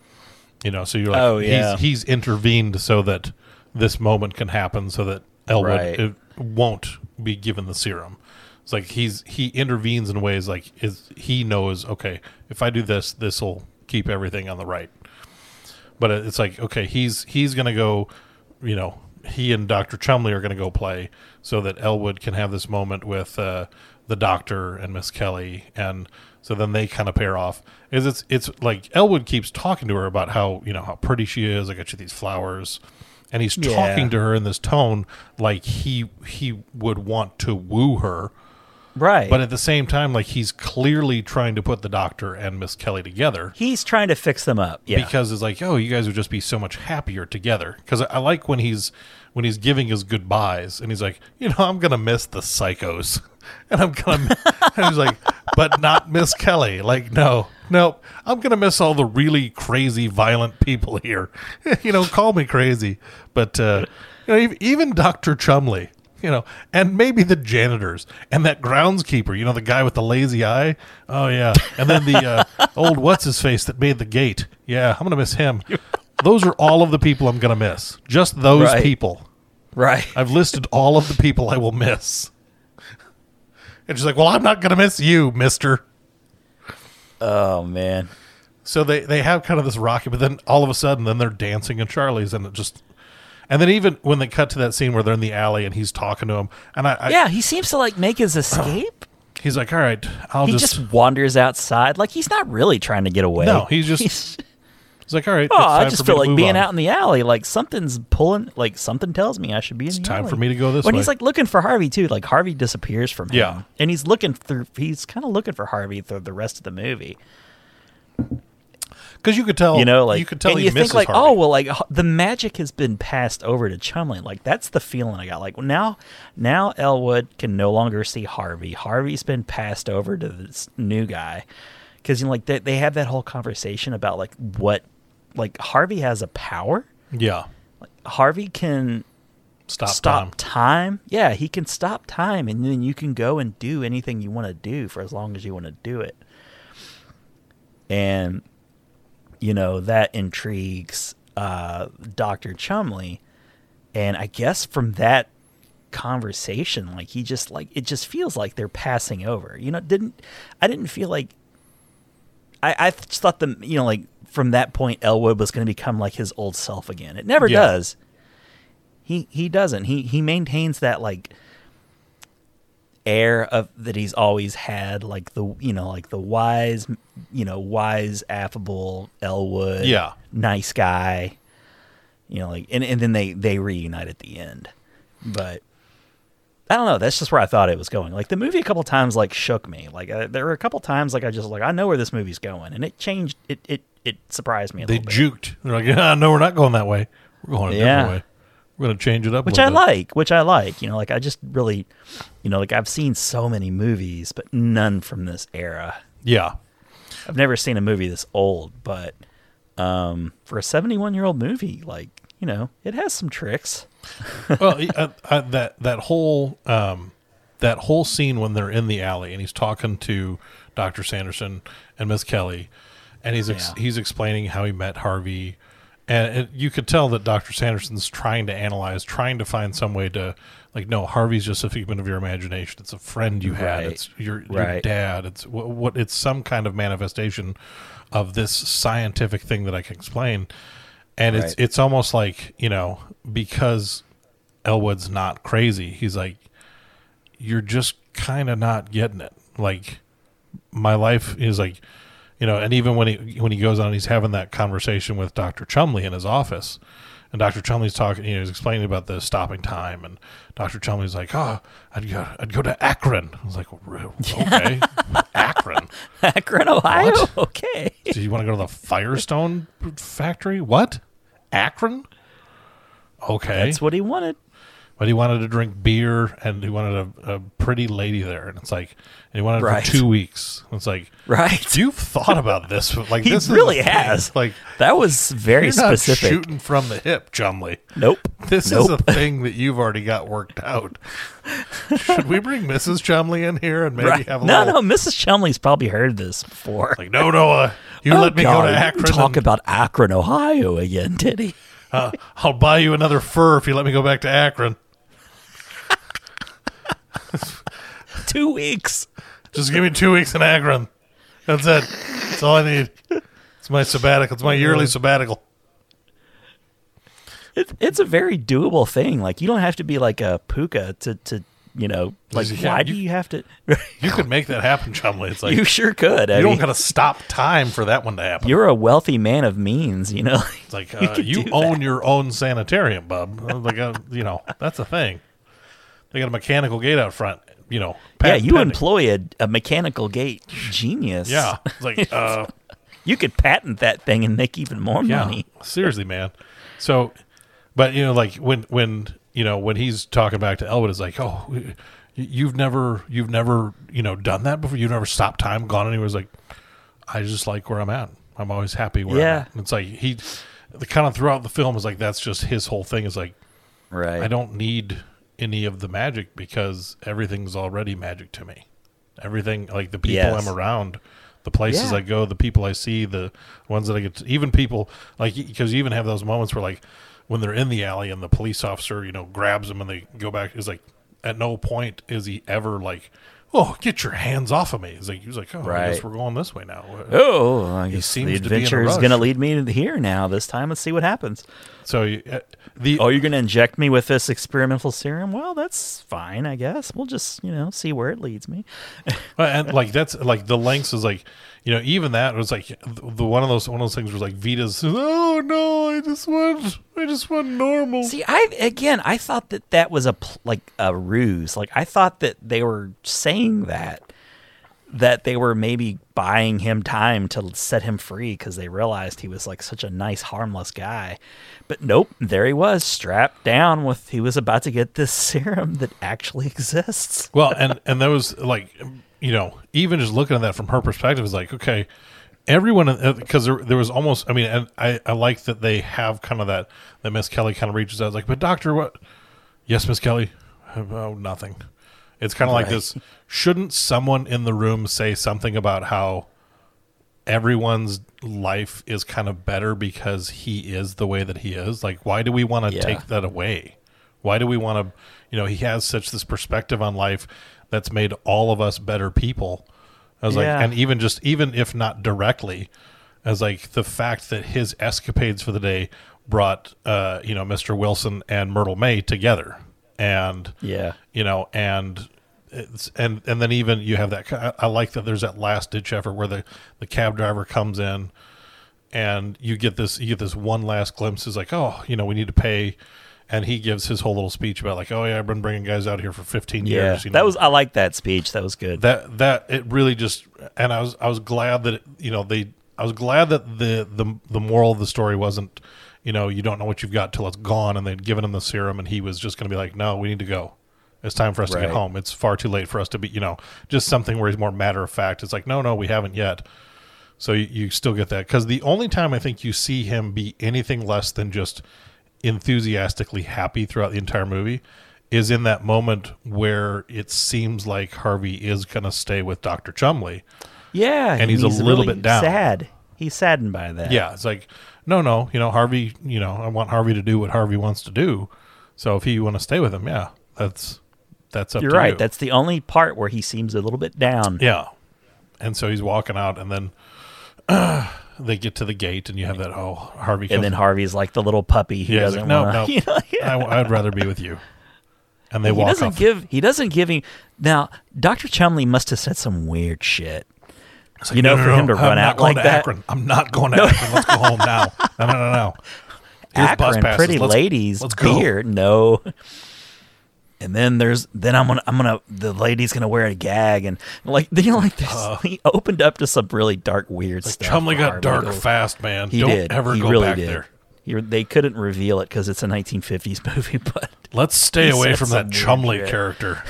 F: you know. So you're like,
E: Oh, yeah.
F: he's he's intervened so that this moment can happen, so that Elwood
E: Right.
F: won't be given the serum. It's like he's he intervenes in ways like is he knows okay if I do this this will keep everything on the right. But it's like okay he's he's gonna go, you know he and Doctor Chumley are gonna go play so that Elwood can have this moment with uh, the Doctor and Miss Kelly and so then they kind of pair off. Is it's it's like Elwood keeps talking to her about how you know how pretty she is. I got you these flowers, and he's
E: Yeah.
F: talking to her in this tone like he he would want to woo her.
E: Right.
F: But at the same time, like he's clearly trying to put the doctor and Miss Kelly together
E: he's trying to fix them up. Yeah.
F: because it's like, oh, you guys would just be so much happier together. Because I, like when he's when he's giving his goodbyes and he's like, you know, I'm gonna miss the psychos, and I'm gonna, and he's like, but not Miss Kelly. Like, no, no, I'm gonna miss all the really crazy, violent people here. you know, call me crazy, but uh, you know, even Doctor Chumley. You know, and maybe the janitors and that groundskeeper. You know, the guy with the lazy eye. Oh yeah, and then the uh, old what's his face that made the gate. Yeah, I'm gonna miss him. Those are all of the people I'm gonna miss. Just those
E: Right.
F: people.
E: right.
F: I've listed all of the people I will miss. And she's like, "Well, I'm not gonna miss you, Mister."
E: Oh man.
F: So they they have kind of this rocky, but then all of a sudden, then they're dancing in Charlie's, and it just, and then even when they cut to that scene where they're in the alley and he's talking to him, and I, I
E: Yeah, he seems to like make his escape.
F: he's like, "All right, I'll
E: he
F: just."
E: just, wanders outside. Like he's not really trying to get away.
F: No, he's just-
E: He's-
F: He's like, "All right,
E: oh,
F: it's
E: I just feel like being
F: on."
E: out in the alley. Like something's pulling. Like something tells me I should be in the
F: time
E: alley.
F: for me to go this
E: when
F: way.
E: When he's like looking for Harvey too. Like Harvey disappears from him.
F: Yeah.
E: and he's looking through. He's kind of looking for Harvey through the rest of the movie.
F: Because you could tell,
E: you know, like
F: you could tell
E: and
F: he
E: you
F: misses
E: think like,
F: Harvey.
E: oh well, like the magic has been passed over to Chumley. Like that's the feeling I got. Like well, now, now Elwood can no longer see Harvey. Harvey's been passed over to this new guy because you know, like they they have that whole conversation about like what, like Harvey has a power.
F: yeah, like,
E: Harvey can
F: stop,
E: stop
F: time.
E: time. Yeah, he can stop time, and then you can go and do anything you want to do for as long as you want to do it. And you know that intrigues uh, Doctor Chumley, and I guess from that conversation, like he just like it just feels like they're passing over. You know, didn't I didn't feel like I I just thought the you know like from that point Elwood was going to become like his old self again. It never
F: Yeah.
E: does. He he doesn't. He he maintains that like air of that he's always had, like the you know, like the wise, you know, wise, affable Elwood,
F: Yeah.
E: nice guy, you know, like and and then they they reunite at the end, but. I don't know. That's just where I thought it was going. Like the movie, a couple times like shook me. Like uh, there were a couple times like I just like I know where this movie's going, and it changed. It it it surprised me a
F: They
E: little bit.
F: juked. They're like, yeah, no, we're not going that way. We're going a
E: Yeah.
F: different way. We're going to change it up.
E: which I
F: bit."
E: like, which I like. You know, like I just really, you know, like I've seen so many movies, but none from this era.
F: Yeah.
E: I've never seen a movie this old, but um, for a 71 year old movie, like you know, it has some tricks.
F: well, uh, uh, that that whole um, that whole scene when they're in the alley and he's talking to Doctor Sanderson and Miss Kelly, and he's ex-
E: Yeah.
F: he's explaining how he met Harvey, and it, you could tell that Doctor Sanderson's trying to analyze, trying to find some way to like, no, Harvey's just a figment of your imagination. It's a friend you had.
E: Right.
F: It's your your
E: Right.
F: dad. It's what, what it's some kind of manifestation of this scientific thing that I can explain. And it's it's almost like you know because Elwood's not crazy. He's like, you're just kind of not getting it. Like, my life is like, you know, and even when he when he goes on, he's having that conversation with Doctor Chumley in his office, and Doctor Chumley's talking. You know, he's explaining about the stopping time, and Doctor Chumley's like, "Oh, I'd go, I'd go to Akron." I was like, "Okay, Akron."
E: Akron, Ohio.
F: What?
E: Okay.
F: Do you want to go to the Firestone factory? What? Akron? Okay.
E: That's what he wanted.
F: But he wanted to drink beer and he wanted a, a pretty lady there. And it's like, and he wanted it
E: Right.
F: for two weeks. It's like,
E: Right.
F: you've thought about this. Like,
E: He
F: this
E: really has.
F: Like,
E: That was very specific.
F: shooting from the hip, Chumley.
E: Nope.
F: This
E: nope.
F: is a thing that you've already got worked out. Should we bring Mrs. Chumley in here and maybe
E: right.
F: have a
E: No,
F: little,
E: no. Mrs. Chumley's probably heard this before.
F: like, no, Noah, you
E: Oh,
F: let me
E: God,
F: go to Akron.
E: Talk
F: and,
E: about Akron, Ohio again, did he?
F: uh, I'll buy you another fur if you let me go back to Akron.
E: Two weeks.
F: Just give me two weeks in Akron. That's it. That's all I need. It's my sabbatical. It's my yearly sabbatical.
E: It, it's a very doable thing. Like you don't have to be like a pooka to to you know like
F: Yeah,
E: why do
F: you-
E: you have to?
F: You could make that happen, Chumley. It's like
E: you sure could. I
F: you
E: mean,
F: don't got to stop time for that one to happen.
E: you're a wealthy man of means. You know.
F: It's like
E: you
F: uh, you own
E: that.
F: your own sanitarium, bub. Like uh, you know, that's a thing. They got a mechanical gate out front. You know,
E: yeah, you
F: pending.
E: employ a, a mechanical gate genius.
F: Yeah, it's like uh,
E: you could patent that thing and make even more
F: yeah,
E: money.
F: seriously, man. So, but you know, like when when you know when he's talking back to Elwood, it's like, oh, you've never you've never you know done that before. You've never stopped time, gone anywhere. It's like, I just like where I'm at. I'm always happy where
E: Yeah.
F: I'm at. And It's like he, the kind of throughout the film is like that's just his whole thing. Is like
E: Right.
F: I don't need any of the magic because everything's already magic to me. Everything like the people
E: Yes.
F: I'm around, the places
E: Yeah.
F: I go, the people I see, the ones that I get to, even people like because you even have those moments where like when they're in the alley and the police officer, you know, grabs them and they go back is like at no point is he ever like, "Oh, get your hands off of me." He's like he was like, "Oh, I guess
E: Right.
F: we're going this way now."
E: Oh, I guess
F: seems
E: the
F: to be in a
E: adventure is going to lead me to here now. This time, let's see what happens.
F: So you- uh, the
E: Oh, you're going to inject me with this experimental serum? Well, that's fine, I guess. We'll just, you know, see where it leads me.
F: And like that's like the lengths is like you know even that was like the, the one of those one of those things was like Veta's oh no I just want I just want normal
E: See, I again, I thought that that was a like a ruse. Like I thought that they were saying that that they were maybe buying him time to set him free because they realized he was like such a nice, harmless guy. But nope, there he was, strapped down with. He was about to get this serum that actually exists.
F: well and and that was like you know even just looking at that from her perspective is like okay everyone because uh, there, there was almost I mean and I I like that they have kind of that that Miss Kelly kind of reaches out like but doctor what yes Miss Kelly oh nothing it's kind of like
E: Right.
F: this shouldn't someone in the room say something about how everyone's life is kind of better because he is the way that he is like why do we want to
E: Yeah.
F: take that away why do we want to you know he has such this perspective on life that's made all of us better people i was
E: Yeah.
F: like and even just even if not directly as like the fact that his escapades for the day brought uh you know mr wilson and myrtle mae together and
E: Yeah.
F: you know, and it's and and then even you have that. I, I like that. There's that last ditch effort where the the cab driver comes in, and you get this you get this one last glimpse. Is like, oh, you know, we need to pay. And he gives his whole little speech about like, oh yeah, I've been bringing guys out here for 15
E: Yeah,
F: years. you
E: that was I like that speech. That was good.
F: that that it really just and I was I was glad that it, you know they I was glad that the the the moral of the story wasn't you know you don't know what you've got till it's gone and they'd given him the serum and he was just going to be like no we need to go it's time for us to get home it's far too late for us to be you know just something where he's more matter of fact it's like no no we haven't yet so you, you still get that because the only time I think you see him be anything less than just enthusiastically happy throughout the entire movie is in that moment where it seems like Harvey is going to stay with Dr. Chumley.
E: yeah,
F: and he's a little
E: really
F: bit down.
E: Sad. He's saddened by that.
F: Yeah, it's like, no, no, you know, Harvey, you know, I want Harvey to do what Harvey wants to do. So if you want to stay with him, yeah, that's that's up
E: you're right.
F: you.
E: That's the only part where he seems a little bit down.
F: yeah. And so he's walking out, and then they get to the gate, and you have that oh Harvey,
E: and then Harvey's like the little puppy who
F: yeah,
E: doesn't
F: like, no,
E: want
F: no.
E: You know, yeah.
F: I, I'd rather be with you. And they walk.
E: he doesn't
F: off.
E: give. He doesn't give him. Now, Doctor Chumley must have said some weird shit.
F: Like,
E: you know,
F: no, no,
E: for him to
F: I'm
E: run out like that.
F: Akron. I'm not going to Akron. Let's go home now. No, no, no, no. Here's
E: Akron, pretty
F: Let's-
E: ladies,
F: Let's go.
E: beer, no. And then there's then I'm gonna I'm gonna the lady's gonna wear a gag and like you know like this he opened up to some really dark weird
F: Like,
E: stuff.
F: Chumley got dark fast, man.
E: He
F: Don't
E: did.
F: ever
E: he
F: go
E: really
F: back
E: did.
F: there.
E: He- they couldn't reveal it because it's a 1950s movie, but
F: Let's stay away from that Chumley character.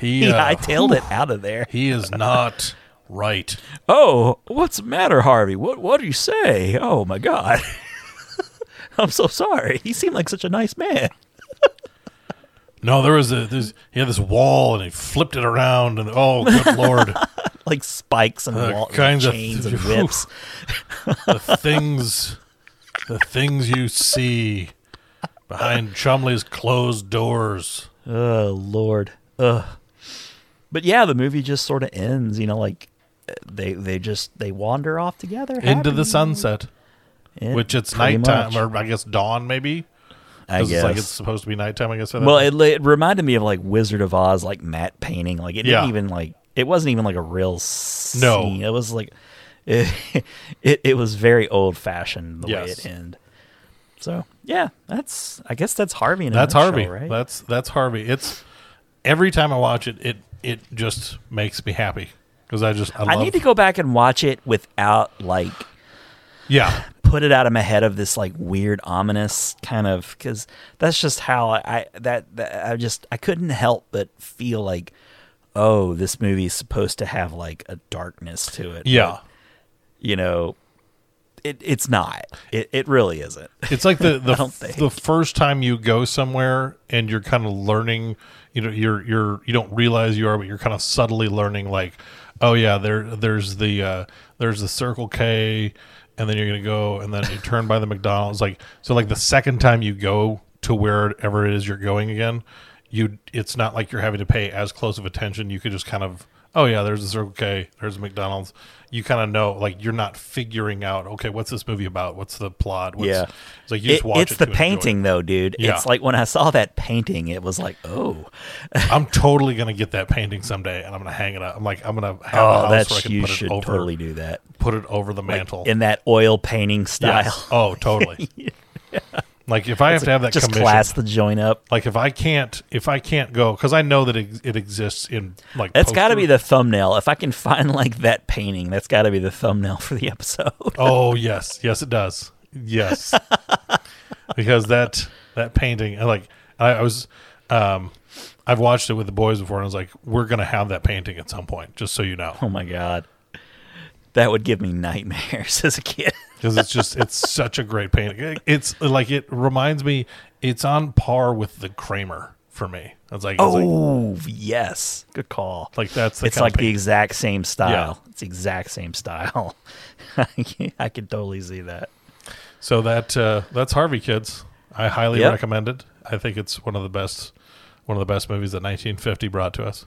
E: he
F: He, uh,
E: hightailed it out of there.
F: he is not right.
E: Oh, what's the matter, Harvey? What what do you say? Oh my God, I'm so sorry. He seemed like such a nice man.
F: No, there was a there's he had this wall and he flipped it around and oh good lord,
E: Like spikes and
F: Uh,
E: wall,
F: kinds of-
E: chains and whips.
F: the things the things you see behind Chumley's closed doors.
E: Oh Lord. Ugh. But yeah, the movie just sort of ends. You know, like they they just they wander off together
F: Into the sunset,
E: It-
F: which it's
E: pretty
F: nighttime
E: much.
F: or I guess dawn maybe.
E: I
F: 'Cause
E: guess.
F: it's like it's supposed to be nighttime. I guess. at that
E: well,
F: point.
E: it, it reminded me of like Wizard of Oz, like matte painting. Like it didn't even like it wasn't even like a real scene.
F: No.
E: it was like it it, it was very old fashioned the way
F: Yes.
E: it ended. So yeah, that's I guess that's Harvey. In a
F: That's
E: nutshell,
F: Harvey.
E: right?
F: That's that's Harvey. It's every time I watch it, it it just makes me happy because I just I,
E: I
F: love,
E: need to go back and watch it without like
F: Yeah,
E: put it out of my head of this like weird ominous kind of because that's just how I, I that, that I just I couldn't help but feel like oh this movie is supposed to have like a darkness to it
F: yeah.
E: but, you know it it's not it it really isn't
F: It's like the the, the first time you go somewhere and you're kind of learning. You know, you're you're you don't realize you are, but you're kind of subtly learning. Like, oh yeah, there there's the uh, there's the Circle K, and then you're gonna go, and then you turn by the McDonald's. Like, so like the second time you go to wherever it is you're going again, you it's not like you're having to pay as close of attention. You could just kind of oh yeah, there's the Circle K, there's the McDonald's. You kind of know, like you're not figuring out, okay, what's this movie about? What's the plot? What's,
E: Yeah.
F: it's like you just
E: It-
F: watch
E: it's
F: it
E: the
F: enjoy it.
E: painting though dude
F: Yeah.
E: it's like when I saw that painting it was like oh
F: I'm totally gonna get that painting someday, and I'm gonna hang it up. I'm like, I'm gonna have a
E: oh
F: house
E: that's
F: where I can
E: you
F: put
E: should
F: it over,
E: totally do that
F: put it over the
E: Like,
F: mantle
E: in that oil painting style
F: Yes. Oh, totally. Like if I have to have that
E: just
F: commission,
E: class the joint up
F: like if I can't, if I can't go, because I know that it, it exists in like
E: That's got to be the thumbnail. If I can find like that painting, that's got to be the thumbnail for the episode.
F: Oh yes, yes it does. Yes, because that that painting, like I, I was, um, I've watched it with the boys before, and I was like, we're gonna have that painting at some point, just so you know,
E: Oh my god, that would give me nightmares as a kid.
F: Because it's just it's such a great painting. It's like it reminds me, it's on par with the Kramer for me. It's like, it's like,
E: Oh yes, good call.
F: like that's the
E: it's like the exact same style.
F: Yeah.
E: It's the exact same style. I can totally see that.
F: So that uh, that's Harvey Kids. I highly
E: Yep.
F: recommend it. I think it's one of the best one of the best movies that 1950 brought to us.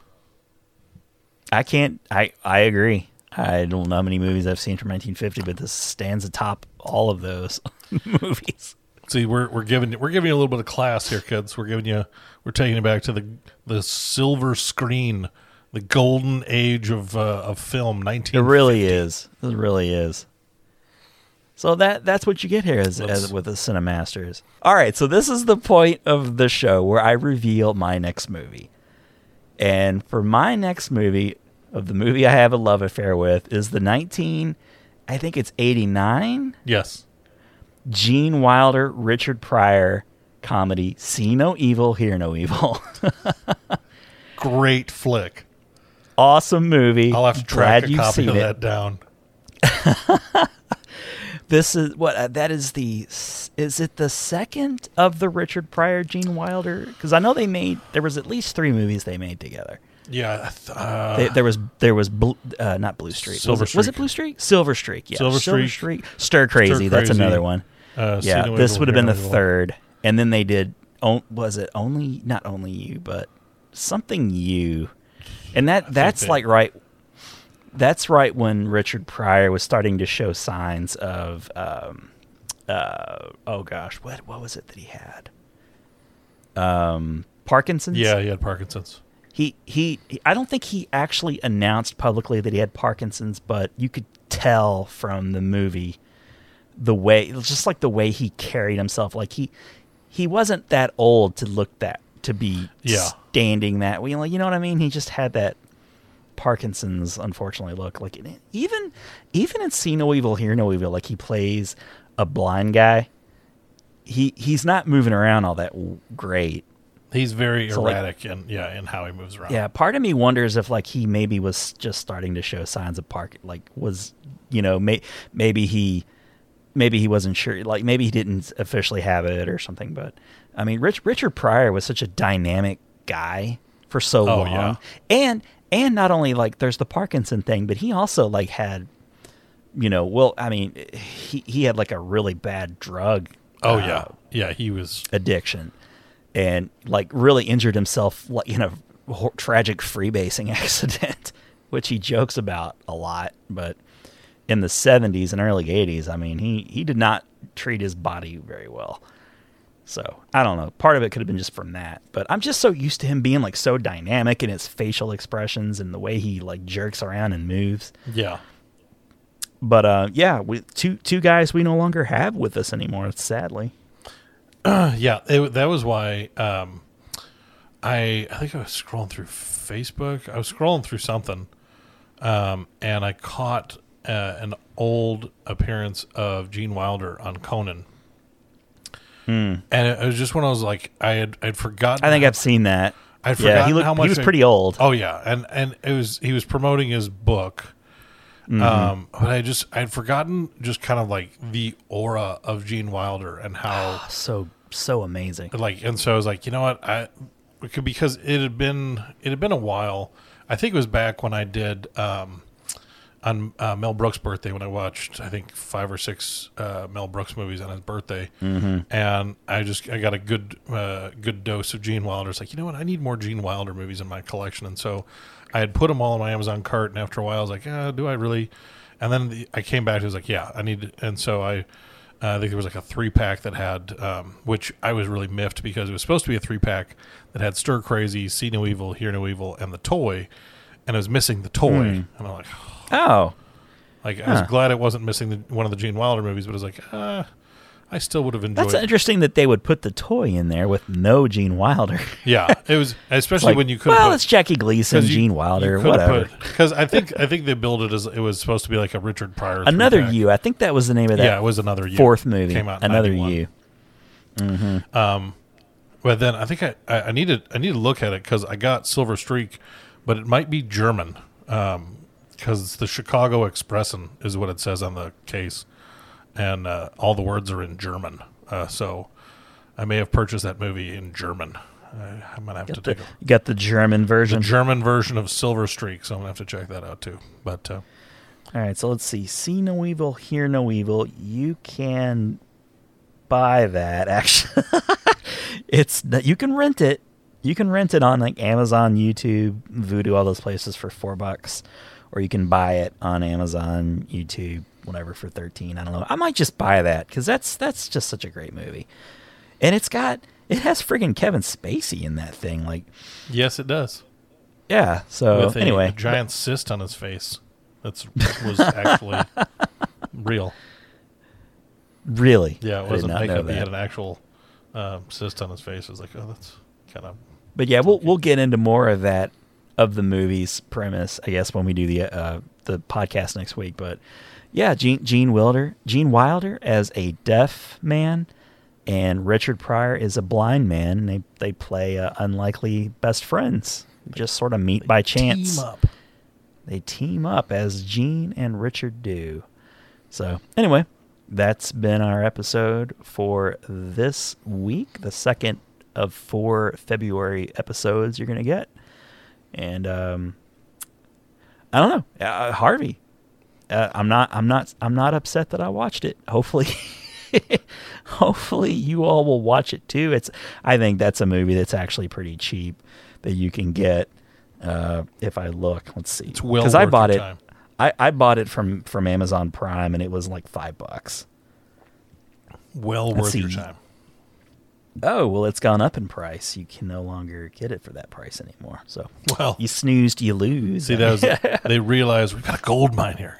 E: I can't. I I agree. I don't know how many movies I've seen from 1950, but this stands atop all of those movies.
F: See, we're we're giving we're giving you a little bit of class here, kids. We're giving you we're taking you back to the the silver screen, the golden age of uh, of film. Nineteen.
E: It really is. It really is. So that that's what you get here as, as with the Cinemasters. All right, so this is the point of the show where I reveal my next movie. And for my next movie, of the movie I have a love affair with, is the 19 I think it's 89
F: Yes.
E: Gene Wilder Richard Pryor comedy See No Evil Hear No Evil.
F: Great flick.
E: awesome movie.
F: I'll have to track
E: Glad
F: a copy of
E: it.
F: that down.
E: This is what uh, that is the is it the second of the Richard Pryor Gene Wilder? Because I know they made there was at least three movies they made together.
F: Yeah. Uh,
E: They, there was there was Blue, uh, not Blue Streak.
F: Silver
E: was, it, was it Blue Streak? Silver Streak. Yeah.
F: Silver Streak.
E: Streak. Stir Crazy. That's
F: Crazy.
E: another one.
F: uh,
E: yeah. This would have been the third, and then they did. Oh, was it only not only you, but something you, and that that's
F: they-
E: like right. That's right when Richard Pryor was starting to show signs of, um, uh, oh gosh, what what was it that he had? Um, Parkinson's.
F: Yeah, he had Parkinson's.
E: He, he he I don't think he actually announced publicly that he had Parkinson's, but you could tell from the movie the way just like the way he carried himself. Like he he wasn't that old to look that to be
F: Yeah.
E: standing that way. Like you know what I mean? He just had that Parkinson's unfortunately look. Like even even in See No Evil Hear No Evil like he plays a blind guy. He he's not moving around all that great
F: He's very
E: So, like-
F: erratic and yeah, in how he moves around.
E: Yeah, part of me wonders if like he maybe was just starting to show signs of park like was you know may, maybe he maybe he wasn't sure like maybe he didn't officially have it or something but I mean Rich Richard Pryor was such a dynamic guy for so
F: Oh,
E: long
F: yeah.
E: and and not only like there's the Parkinson thing but he also like had you know well I mean he he had like a really bad drug
F: Oh
E: uh,
F: yeah. Yeah, he was
E: addiction and like really injured himself like in a tragic freebasing accident which he jokes about a lot but in the 70s and early 80s i mean he he did not treat his body very well. So i don't know. Part of it could have been just from that but i'm just so used to him being like so dynamic in his facial expressions and the way he like jerks around and moves.
F: Yeah.
E: but uh yeah we two two guys we no longer have with us anymore sadly
F: Yeah, it, that was why um, I I think I was scrolling through Facebook. I was scrolling through something, um, and I caught uh, an old appearance of Gene Wilder on Conan. And it, it was just when I was like, I had I'd forgotten.
E: Hmm. i think
F: how-
E: i've seen that
F: I'd
E: yeah
F: forgotten
E: he, looked,
F: how much
E: he was pretty old
F: Oh yeah, and and it was he was promoting his book.
E: Mm-hmm.
F: Um, but I just I'd forgotten just kind of like the aura of Gene Wilder and how
E: so so amazing.
F: like and so I was like, you know what, I could because it had been it had been a while. I think it was back when I did um, on uh, Mel Brooks' birthday when I watched I think five or six uh, Mel Brooks movies on his birthday, mm-hmm. and I just I got a good uh, good dose of Gene Wilder. It's like you know what, I need more Gene Wilder movies in my collection, and so I had put them all in my Amazon cart, and after a while I was like, uh, do I really? And then the, I came back, it was like, yeah, I need, to, and so I. Uh, I think there was like a three pack that had, um, which I was really miffed because it was supposed to be a three pack that had Stir Crazy, See No Evil, Hear No Evil, and the toy, and I was missing the toy. And I'm like,
E: Oh,
F: like I was glad it wasn't missing the, one of the Gene Wilder movies, but I was like, uh, I still would have enjoyed.
E: that's interesting that they would put the toy in there with no Gene Wilder.
F: yeah, it was especially
E: like,
F: when you could.
E: well,
F: put,
E: it's Jackie Gleason, Gene Wilder, whatever.
F: Because I think I think they billed it as it was supposed to be like a Richard Pryor.
E: Another
F: three-pack.
E: you. I think that was the name of that
F: Yeah, it was another you.
E: fourth movie.
F: Came out
E: Another
F: 91.
E: you.
F: But then I think I, I, I need to I need to look at it because I got Silver Streak, but it might be German Um, because the Chicago Expressen is what it says on the case, and uh, all the words are in German. Uh, so I may have purchased that movie in German. I, I'm gonna have to
E: the,
F: take a,
E: got the German version, the.
F: German version of Silver Streak, so I'm gonna have to check that out too. But uh,
E: All right, so let's see. See no evil, hear no evil. You can buy that. Actually, it's that you can rent it. You can rent it on like Amazon, YouTube, Vudu, all those places for four bucks, or you can buy it on Amazon, YouTube, whatever for thirteen. I don't know. I might just buy that because that's that's just such a great movie, and it's got it has friggin' Kevin Spacey in that thing. Like,
F: Yes, it does.
E: yeah. So
F: With a,
E: anyway,
F: a giant cyst on his face. That's was actually real.
E: really,
F: Yeah, it wasn't makeup. He had an actual uh, cyst on his face. It was like, oh, that's kind of
E: But yeah, we'll we'll get into more of that of the movie's premise, I guess, when we do the uh, the podcast next week. But yeah, Gene Gene Wilder, Gene Wilder as a deaf man, and Richard Pryor is a blind man. And they they play uh, unlikely best friends, who just sort of meet by chance.
F: team up.
E: They team up as Gene and Richard do. So anyway, that's been our episode for this week. The second of four February episodes you're gonna get, and um, I don't know, uh, Harvey. Uh, I'm not. I'm not. I'm not upset that I watched it. Hopefully. Hopefully you all will watch it too. It's I think that's a movie that's actually pretty cheap that you can get uh, if I look. Let's see.
F: It's well
E: Because I bought it.
F: time.
E: I, I bought it from from Amazon Prime and it was like five bucks.
F: Well
E: Let's
F: worth your time.
E: Oh well, it's gone up in price. You can no longer get it for that price anymore. So
F: Well,
E: you snoozed, you lose.
F: see, that was, they realized we've got a gold mine here.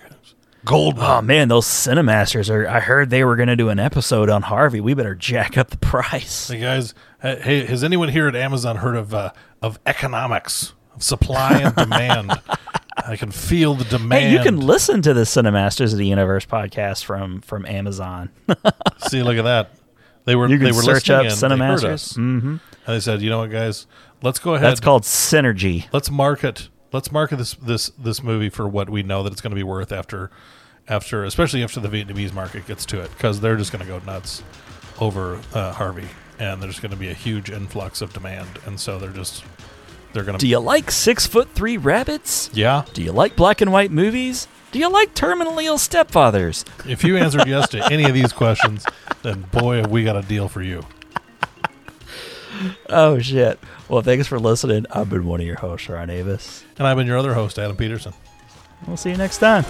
F: Gold
E: Oh man, those Cinemasters are. I heard they were going to do an episode on Harvey. We better jack up the price.
F: Hey guys, hey, has anyone here at Amazon heard of uh, of economics, of supply and demand? I can feel the demand.
E: Hey, you can listen to the Cinemasters of the Universe podcast from from Amazon.
F: See, look at that. They were
E: You can
F: they were
E: search up
F: in, they
E: Cinemasters.
F: Mm-hmm. And they said, you know what, guys, let's go ahead.
E: That's called synergy.
F: let's market let's market this this this movie for what we know that it's going to be worth after after especially after the Vietnamese market gets to it because they're just going to go nuts over uh, Harvey and there's going to be a huge influx of demand and so they're just they're going to.
E: Do you like six foot three rabbits?
F: yeah
E: Do you like black and white movies? Do you like terminally ill stepfathers?
F: if you answered yes to any of these questions then boy have we got a deal for you
E: Oh shit! Well, thanks for listening. I've been one of your hosts, Ryan Avis.
F: and I've been your other host Adam Peterson
E: We'll see you next time.